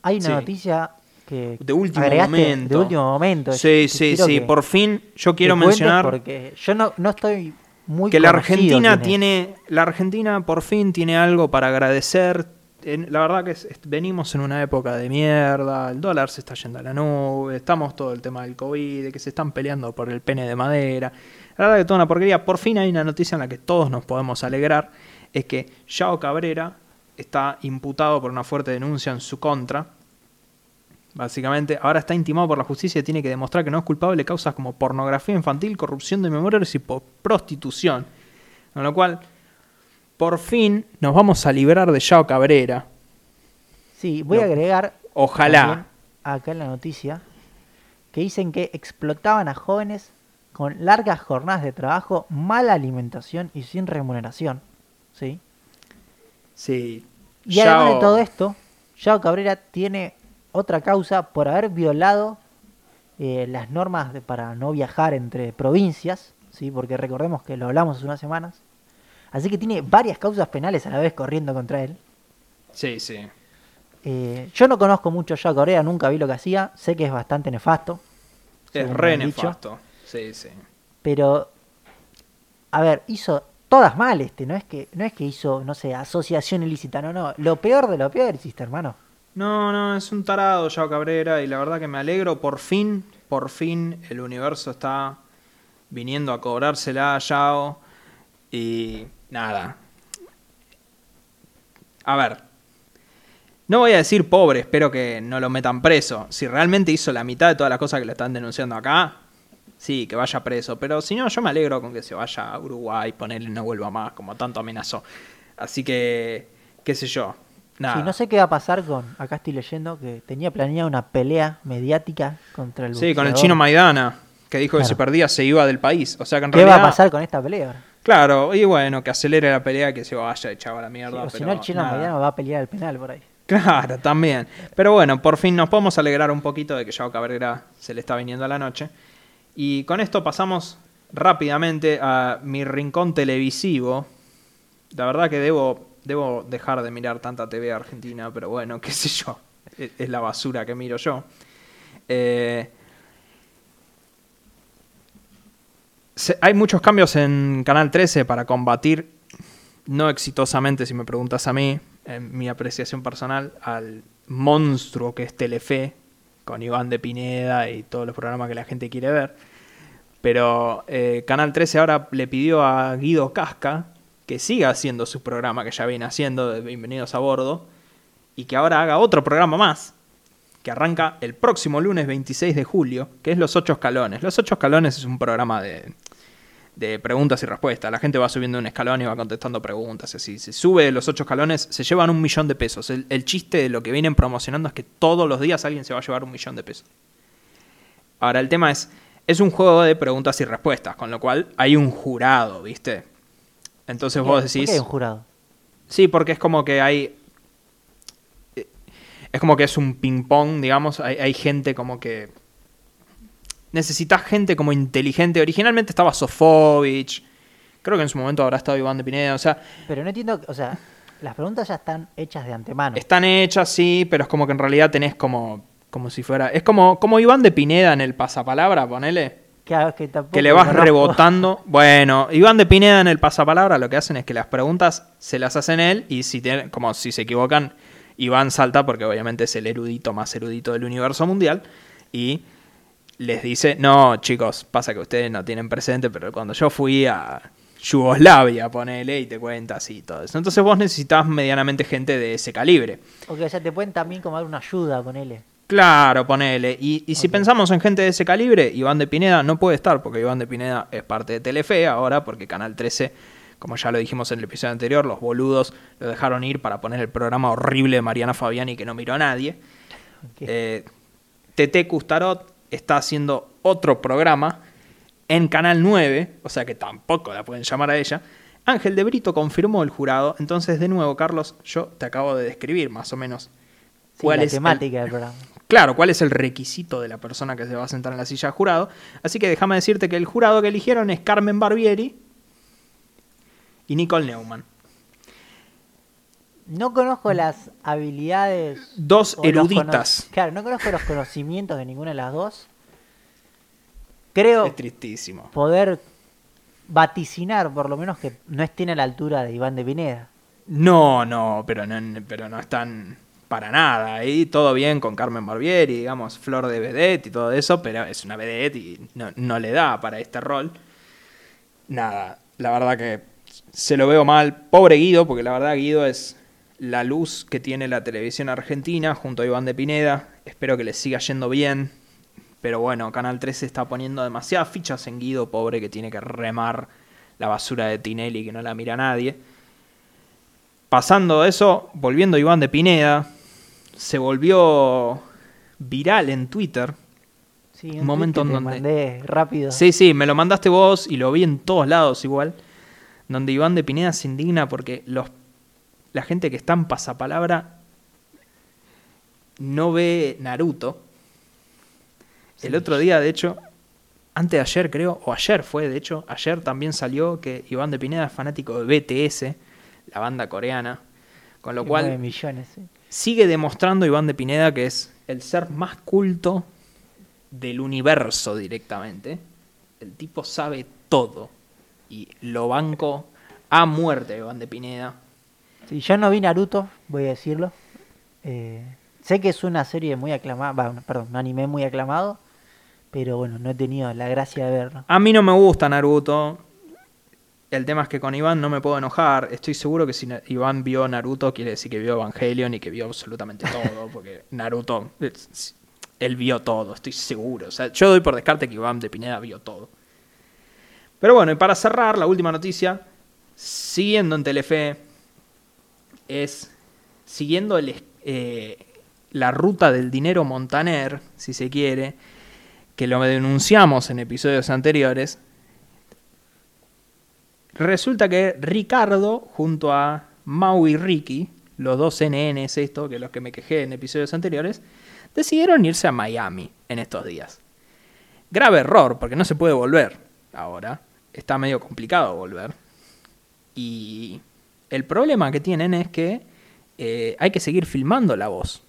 hay una sí. noticia que De último momento. de último momento. Sí, que sí, sí, por fin yo quiero mencionar porque yo no, no estoy muy que la Argentina tiene, la Argentina por fin tiene algo para agradecer. En- la verdad que es- es- venimos en una época de mierda, el dólar se está yendo a la nube, estamos todo el tema del COVID, de que se están peleando por el pene de madera. La verdad que toda una porquería. Por fin hay una noticia en la que todos nos podemos alegrar, es que Yao Cabrera está imputado por una fuerte denuncia en su contra. Básicamente, ahora está intimado por la justicia y tiene que demostrar que no es culpable de causas como pornografía infantil, corrupción de menores y prostitución. Con lo cual, por fin nos vamos a librar de Yao Cabrera. Sí, voy a agregar Ojalá. acá en la noticia que dicen que explotaban a jóvenes con largas jornadas de trabajo, mala alimentación y sin remuneración. ¿Sí? Sí. Y además de todo esto, Yao Cabrera tiene otra causa por haber violado eh, las normas de- para no viajar entre provincias, ¿sí? porque recordemos que lo hablamos hace unas semanas. Así que tiene varias causas penales a la vez corriendo contra él. Sí, sí. Eh, yo no conozco mucho a Yao Cabrera, nunca vi lo que hacía, sé que es bastante nefasto. Es re nefasto. Sí, sí. Pero, a ver, hizo todas mal este, no es que no es que hizo, no sé, asociación ilícita, no, no, lo peor de lo peor hiciste, hermano. No, no, es un tarado Yao Cabrera y la verdad que me alegro. Por fin, por fin el universo está viniendo a cobrársela a Yao. Y nada. A ver. No voy a decir pobre, espero que no lo metan preso. Si realmente hizo la mitad de todas las cosas que le están denunciando acá, sí, que vaya preso. Pero si no, yo me alegro con que se vaya a Uruguay, ponerle no vuelva más, como tanto amenazó. Así que, qué sé yo. Nada. Sí, no sé qué va a pasar con, acá estoy leyendo que tenía planeada una pelea mediática contra el Sí, con el chino Maidana, que dijo que si perdía se iba del país. O sea que en ¿Qué realidad. va a pasar con esta pelea? ahora? Claro, y bueno, que acelere la pelea que se vaya echado a la Sí, mierda. o si no, el chino nada. Maidana va a pelear al penal por ahí. Claro, también. Pero bueno, por fin nos podemos alegrar un poquito de que Yao Cabrera se le está viniendo a la noche. Y con esto pasamos rápidamente a mi rincón televisivo. La verdad que debo, debo dejar de mirar tanta TV argentina, pero bueno, qué sé yo. Es, la basura que miro yo. Eh, hay muchos cambios en Canal 13 para combatir, no exitosamente si me preguntas a mí, en mi apreciación personal, al monstruo que es Telefe, con Iván de Pineda y todos los programas que la gente quiere ver. Pero eh, Canal 13 ahora le pidió a Guido Casca que siga haciendo su programa que ya viene haciendo de Bienvenidos a Bordo y que ahora haga otro programa más que arranca el próximo lunes 26 de julio, que es Los Ocho Escalones. Los Ocho Escalones es un programa de, de preguntas y respuestas. La gente va subiendo un escalón y va contestando preguntas. Así, si sube los ocho escalones, se llevan un millón de pesos. El, el chiste de lo que vienen promocionando es que todos los días alguien se va a llevar un millón de pesos. Ahora, el tema es, es un juego de preguntas y respuestas, con lo cual hay un jurado, ¿viste? Entonces vos ¿Por qué decís... hay un jurado? Sí, porque es como que hay. eh, Es como que es un ping-pong, digamos. Hay, hay gente como que. Necesitas gente como inteligente. Originalmente estaba Sofovich. Creo que en su momento habrá estado Iván de Pineda. O sea, Pero no entiendo, o sea, las preguntas ya están hechas de antemano. están hechas, sí, pero es como que en realidad tenés como. Como si fuera. Es como, como Iván de Pineda en el pasapalabra, ponele. Claro, que, Que le vas rebotando. Bueno, Iván de Pineda en el pasapalabra lo que hacen es que las preguntas se las hacen él y si tienen, como si se equivocan, Iván salta porque obviamente es el erudito más erudito del universo mundial y les dice, no chicos, pasa que ustedes no tienen presente, pero cuando yo fui a Yugoslavia, ponele y te cuenta así y todo eso. Entonces vos necesitas medianamente gente de ese calibre. Ok, o sea, te pueden también como dar una ayuda, ponele. Claro, ponele. Y, y si pensamos en gente de ese calibre, Iván de Pineda no puede estar, porque Iván de Pineda es parte de Telefe ahora, porque Canal 13, como ya lo dijimos en el episodio anterior, los boludos lo dejaron ir para poner el programa horrible de Mariana Fabiani que no miró a nadie. Ok. Eh, TT Custarot está haciendo otro programa en Canal 9, o sea que tampoco la pueden llamar a ella. Ángel de Brito confirmó el jurado, entonces de nuevo, Carlos, yo te acabo de describir más o menos Sí, cuál la es el- temática del programa. Claro, cuál es el requisito de la persona que se va a sentar en la silla de jurado. Así que déjame decirte que el jurado que eligieron es Carmen Barbieri y Nicole Neumann. No conozco las habilidades. Dos eruditas. Claro, no conozco los conocimientos de ninguna de las dos. Creo Es tristísimo. poder vaticinar, por lo menos, que no estén a la altura de Iván de Pineda. No, no, pero no, pero no están para nada. Ahí todo bien con Carmen Barbieri, digamos, flor de vedette y todo eso, pero es una vedette y no, no le da para este rol. Nada, la verdad que se lo veo mal. Pobre Guido, porque la verdad Guido es la luz que tiene la televisión argentina junto a Iván de Pineda. Espero que le siga yendo bien. Pero bueno, Canal 13 está poniendo demasiadas fichas en Guido, pobre, que tiene que remar la basura de Tinelli que no la mira nadie. Pasando eso, volviendo a Iván de Pineda, se volvió viral en Twitter. Sí, Un momento en donde- mandé rápido. Sí, sí, me lo mandaste vos y lo vi en todos lados igual. Donde Iván de Pineda se indigna porque los, la gente que está en pasapalabra no ve Naruto. El Sí. otro día, de hecho, antes de ayer creo, o ayer fue, de hecho, ayer también salió que Iván de Pineda es fanático de BTS, la banda coreana. Con lo cual millones. sigue demostrando Iván de Pineda que es el ser más culto del universo directamente. El tipo sabe todo. Y lo banco a muerte, Iván de Pineda. Sí, yo no vi Naruto, voy a decirlo. Eh, sé que es una serie muy aclamada, perdón, un anime muy aclamado, pero bueno, no he tenido la gracia de verlo. A mí no me gusta Naruto. El tema es que con Iván no me puedo enojar. Estoy seguro que si Iván vio Naruto, quiere decir que vio Evangelion y que vio absolutamente todo. Porque Naruto, él vio todo, estoy seguro. O sea, yo doy por descarte que Iván de Pineda vio todo. Pero bueno, y para cerrar, la última noticia, siguiendo en Telefe, es siguiendo eh, la ruta del dinero Montaner, si se quiere, que lo denunciamos en episodios anteriores. Resulta que Ricardo, junto a Mau y Ricky, los dos NNs esto, que los que me quejé en episodios anteriores, decidieron irse a Miami en estos días. Grave error, porque no se puede volver ahora. Está medio complicado volver. Y el problema que tienen es que eh, hay que seguir filmando la voz.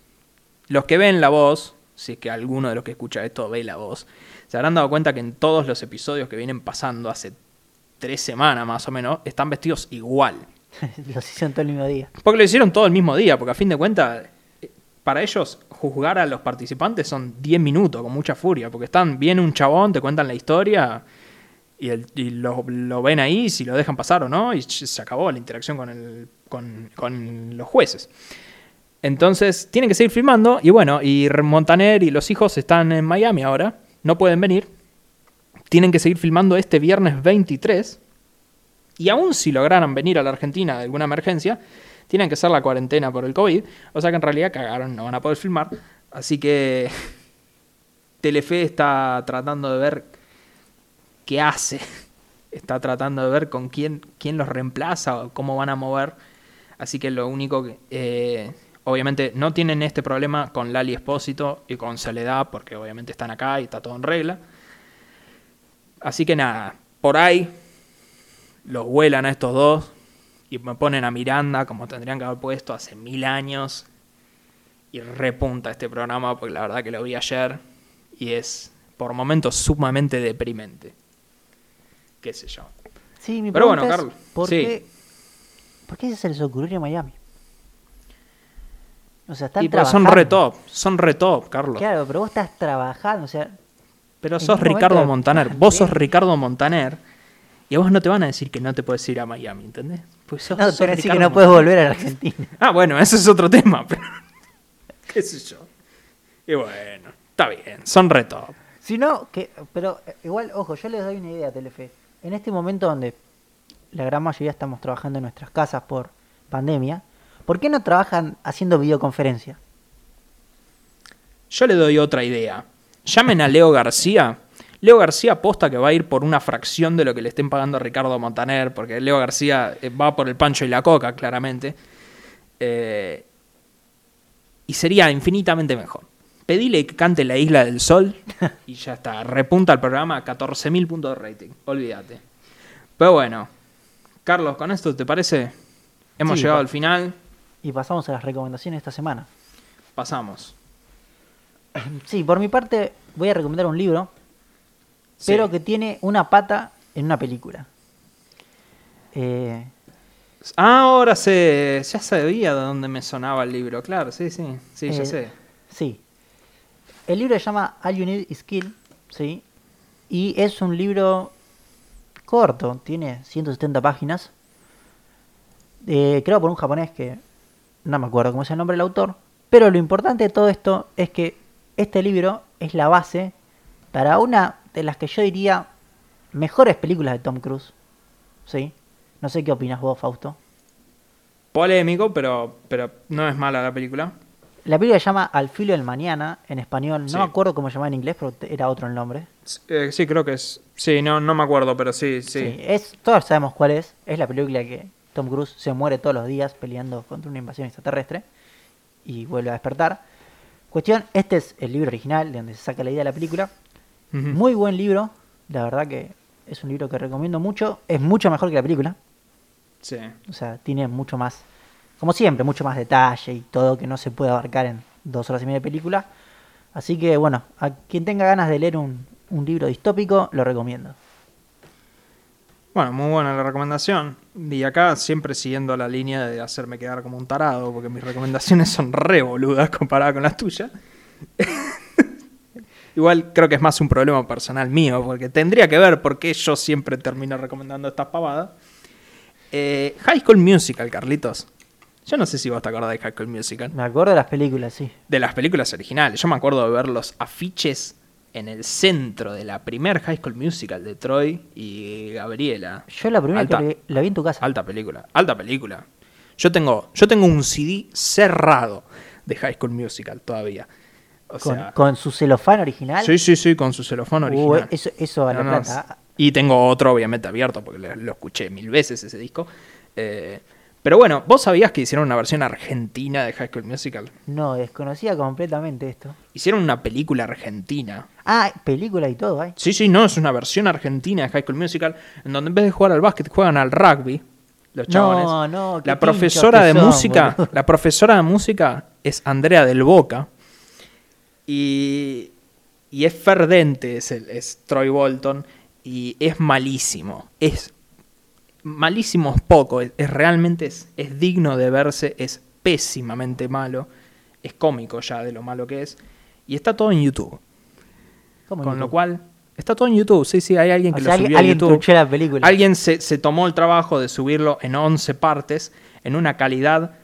Los que ven la voz, si es que alguno de los que escucha esto ve la voz, se habrán dado cuenta que en todos los episodios que vienen pasando hace tres semanas más o menos, están vestidos igual. Los hicieron todo el mismo día. Porque lo hicieron todo el mismo día, porque a fin de cuentas, eh, para ellos juzgar a los participantes son 10 minutos con mucha furia, porque están bien un chabón, te cuentan la historia y, el- lo, ven ahí, si lo dejan pasar o no, y se acabó la interacción con, el, con, con los jueces. Entonces, tienen que seguir filmando, y bueno, y Montaner y los hijos están en Miami ahora, no pueden venir, tienen que seguir filmando este viernes 23. Y aún si lograran venir a la Argentina de alguna emergencia, tienen que hacer la cuarentena por el COVID. O sea que en realidad cagaron, no van a poder filmar. Así que Telefe está tratando de ver qué hace. Está tratando de ver con quién, quién los reemplaza o cómo van a mover Así que lo único que... eh, obviamente no tienen este problema con Lali Espósito y con Soledad, porque obviamente están acá y está todo en regla. Así que nada, por ahí los vuelan a estos dos y me ponen a Miranda como tendrían que haber puesto hace mil años. Y repunta este programa porque la verdad que lo vi ayer y es por momentos sumamente deprimente. Qué sé yo. Sí, mi Pero bueno, Carlos, ¿por, sí. qué, ¿por qué se les ocurrió a Miami? O sea, están Y pero son trabajando. re top, son re top, Carlos. Claro, pero vos estás trabajando, o sea, Pero ¿En sos momento Ricardo Montaner. Vos sos? Ricardo Montaner. Y a vos no te van a decir que no te puedes ir a Miami, ¿entendés? Pues sos, no, sos te van a decir que no puedes volver a la Argentina. Ah, bueno, ese es otro tema. Pero... ¿Qué sé yo? Y bueno, está bien. Son re top. Si no, que, pero eh, igual, ojo, yo les doy una idea, Telefe. En este momento donde la gran mayoría estamos trabajando en nuestras casas por pandemia, ¿por qué no trabajan haciendo videoconferencia? Yo le doy otra idea. Llamen a Leo García. Leo García aposta que va a ir por una fracción de lo que le estén pagando a Ricardo Montaner, porque Leo García eh, va por el pancho y la coca, claramente. Eh, y sería infinitamente mejor. Pedile que cante La Isla del Sol y ya está. Repunta el programa a 14.000 puntos de rating. Olvídate. Pero bueno, Carlos, con esto, ¿te parece? Hemos Sí, llegado al final. Y pasamos a las recomendaciones de esta semana. Pasamos. Sí, por mi parte voy a recomendar un libro, Sí. pero que tiene una pata en una película. Eh, Ahora sé, ya sabía de dónde me sonaba el libro, claro, sí, sí, sí, ya Eh, sé. Sí. El libro se llama All You Need Is Kill, ¿sí? Y es un libro corto, tiene 170 páginas. Eh, creado por un japonés que no me acuerdo cómo es el nombre del autor. Pero lo importante de todo esto es que este libro es la base para una de las que yo diría mejores películas de Tom Cruise. ¿Sí? No sé qué opinas vos, Fausto. Polémico, pero, pero no es mala la película. La película se llama Al filo del mañana en español. No Sí. me acuerdo cómo se llama en inglés, pero era otro el nombre. Eh, sí, creo que es. Sí, no, no me acuerdo, pero sí, sí. Sí, es, todos sabemos cuál es. Es la película que Tom Cruise se muere todos los días peleando contra una invasión extraterrestre y vuelve a despertar. Cuestión, este es el libro original de donde se saca la idea de la película. Muy buen libro, la verdad que es un libro que recomiendo mucho. Es mucho mejor que la película, Sí. o sea, tiene mucho más, como siempre, mucho más detalle y todo que no se puede abarcar en dos horas y media de película. Así que bueno, a quien tenga ganas de leer un, libro distópico, lo recomiendo. Bueno, muy buena la recomendación. Y acá siempre siguiendo la línea de hacerme quedar como un tarado, porque mis recomendaciones son re boludas comparadas con las tuyas. Igual creo que es más un problema personal mío, porque tendría que ver por qué yo siempre termino recomendando estas pavadas. Eh, High School Musical, Carlitos. Yo no sé si vos te acordás de High School Musical. Me acuerdo de las películas, sí. De las películas originales. Yo me acuerdo de ver los afiches en el centro de la primer High School Musical de Troy y Gabriela. Yo la primera Alta. que la vi en tu casa. Alta película, alta película. Yo tengo, yo tengo un CD cerrado de High School Musical todavía. O con, sea, con su celofán original. sí, sí, sí, con su celofán Uh, original. eso, eso No, no, plata. Y tengo otro, obviamente, abierto, porque lo, lo escuché mil veces ese disco. Eh, pero bueno, ¿vos sabías que hicieron una versión argentina de High School Musical? No, desconocía completamente esto. Hicieron una película argentina. Ah, película y todo, ¿eh? Sí, sí, no, es una versión argentina de High School Musical, en donde en vez de jugar al básquet juegan al rugby. Los chabones. No, no, qué la profesora de son, música, boludo. la profesora de música es Andrea del Boca. Y, y es Ferdente, es, el- es Troy Bolton. Y es malísimo. Es malísimo es poco. Es, es realmente es, es digno de verse. Es pésimamente malo. Es cómico ya de lo malo que es. Y está todo en YouTube. ¿Cómo Con YouTube? lo cual, está todo en YouTube. Sí, sí, hay alguien O que sea, lo alguien, subió a alguien YouTube. la película. Alguien se, se tomó el trabajo de subirlo en 11 partes, en una calidad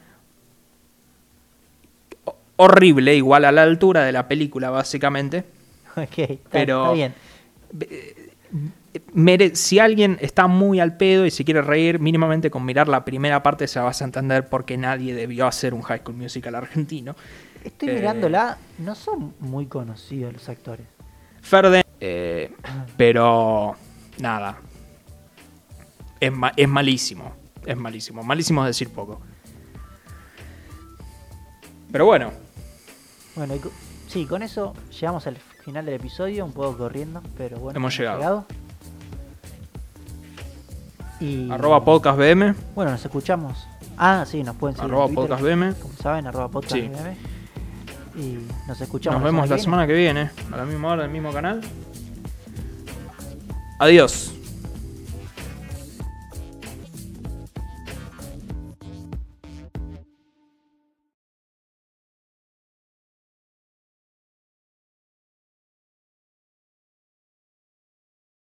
ho- horrible, igual a la altura de la película, básicamente. Ok, está, Pero- está bien. Mere- si alguien está muy al pedo y se quiere reír, mínimamente con mirar la primera parte se vas a entender por qué nadie debió hacer un High School Musical argentino. Estoy eh, mirándola, no son muy conocidos los actores. Ferde, eh, pero nada. Es, ma- es malísimo. Es malísimo. Malísimo es decir poco. Pero bueno, Bueno, y co- sí, con eso llegamos al final del episodio, un poco corriendo, pero bueno. Hemos llegado. Y arroba podcast BM, Bueno, nos escuchamos. Ah, sí, nos pueden seguir. en arroba Twitter, podcast BM. Como saben, arroba podcast Sí. BM. Y nos escuchamos. Nos vemos la semana que viene, a la misma hora, en el mismo canal. Adiós.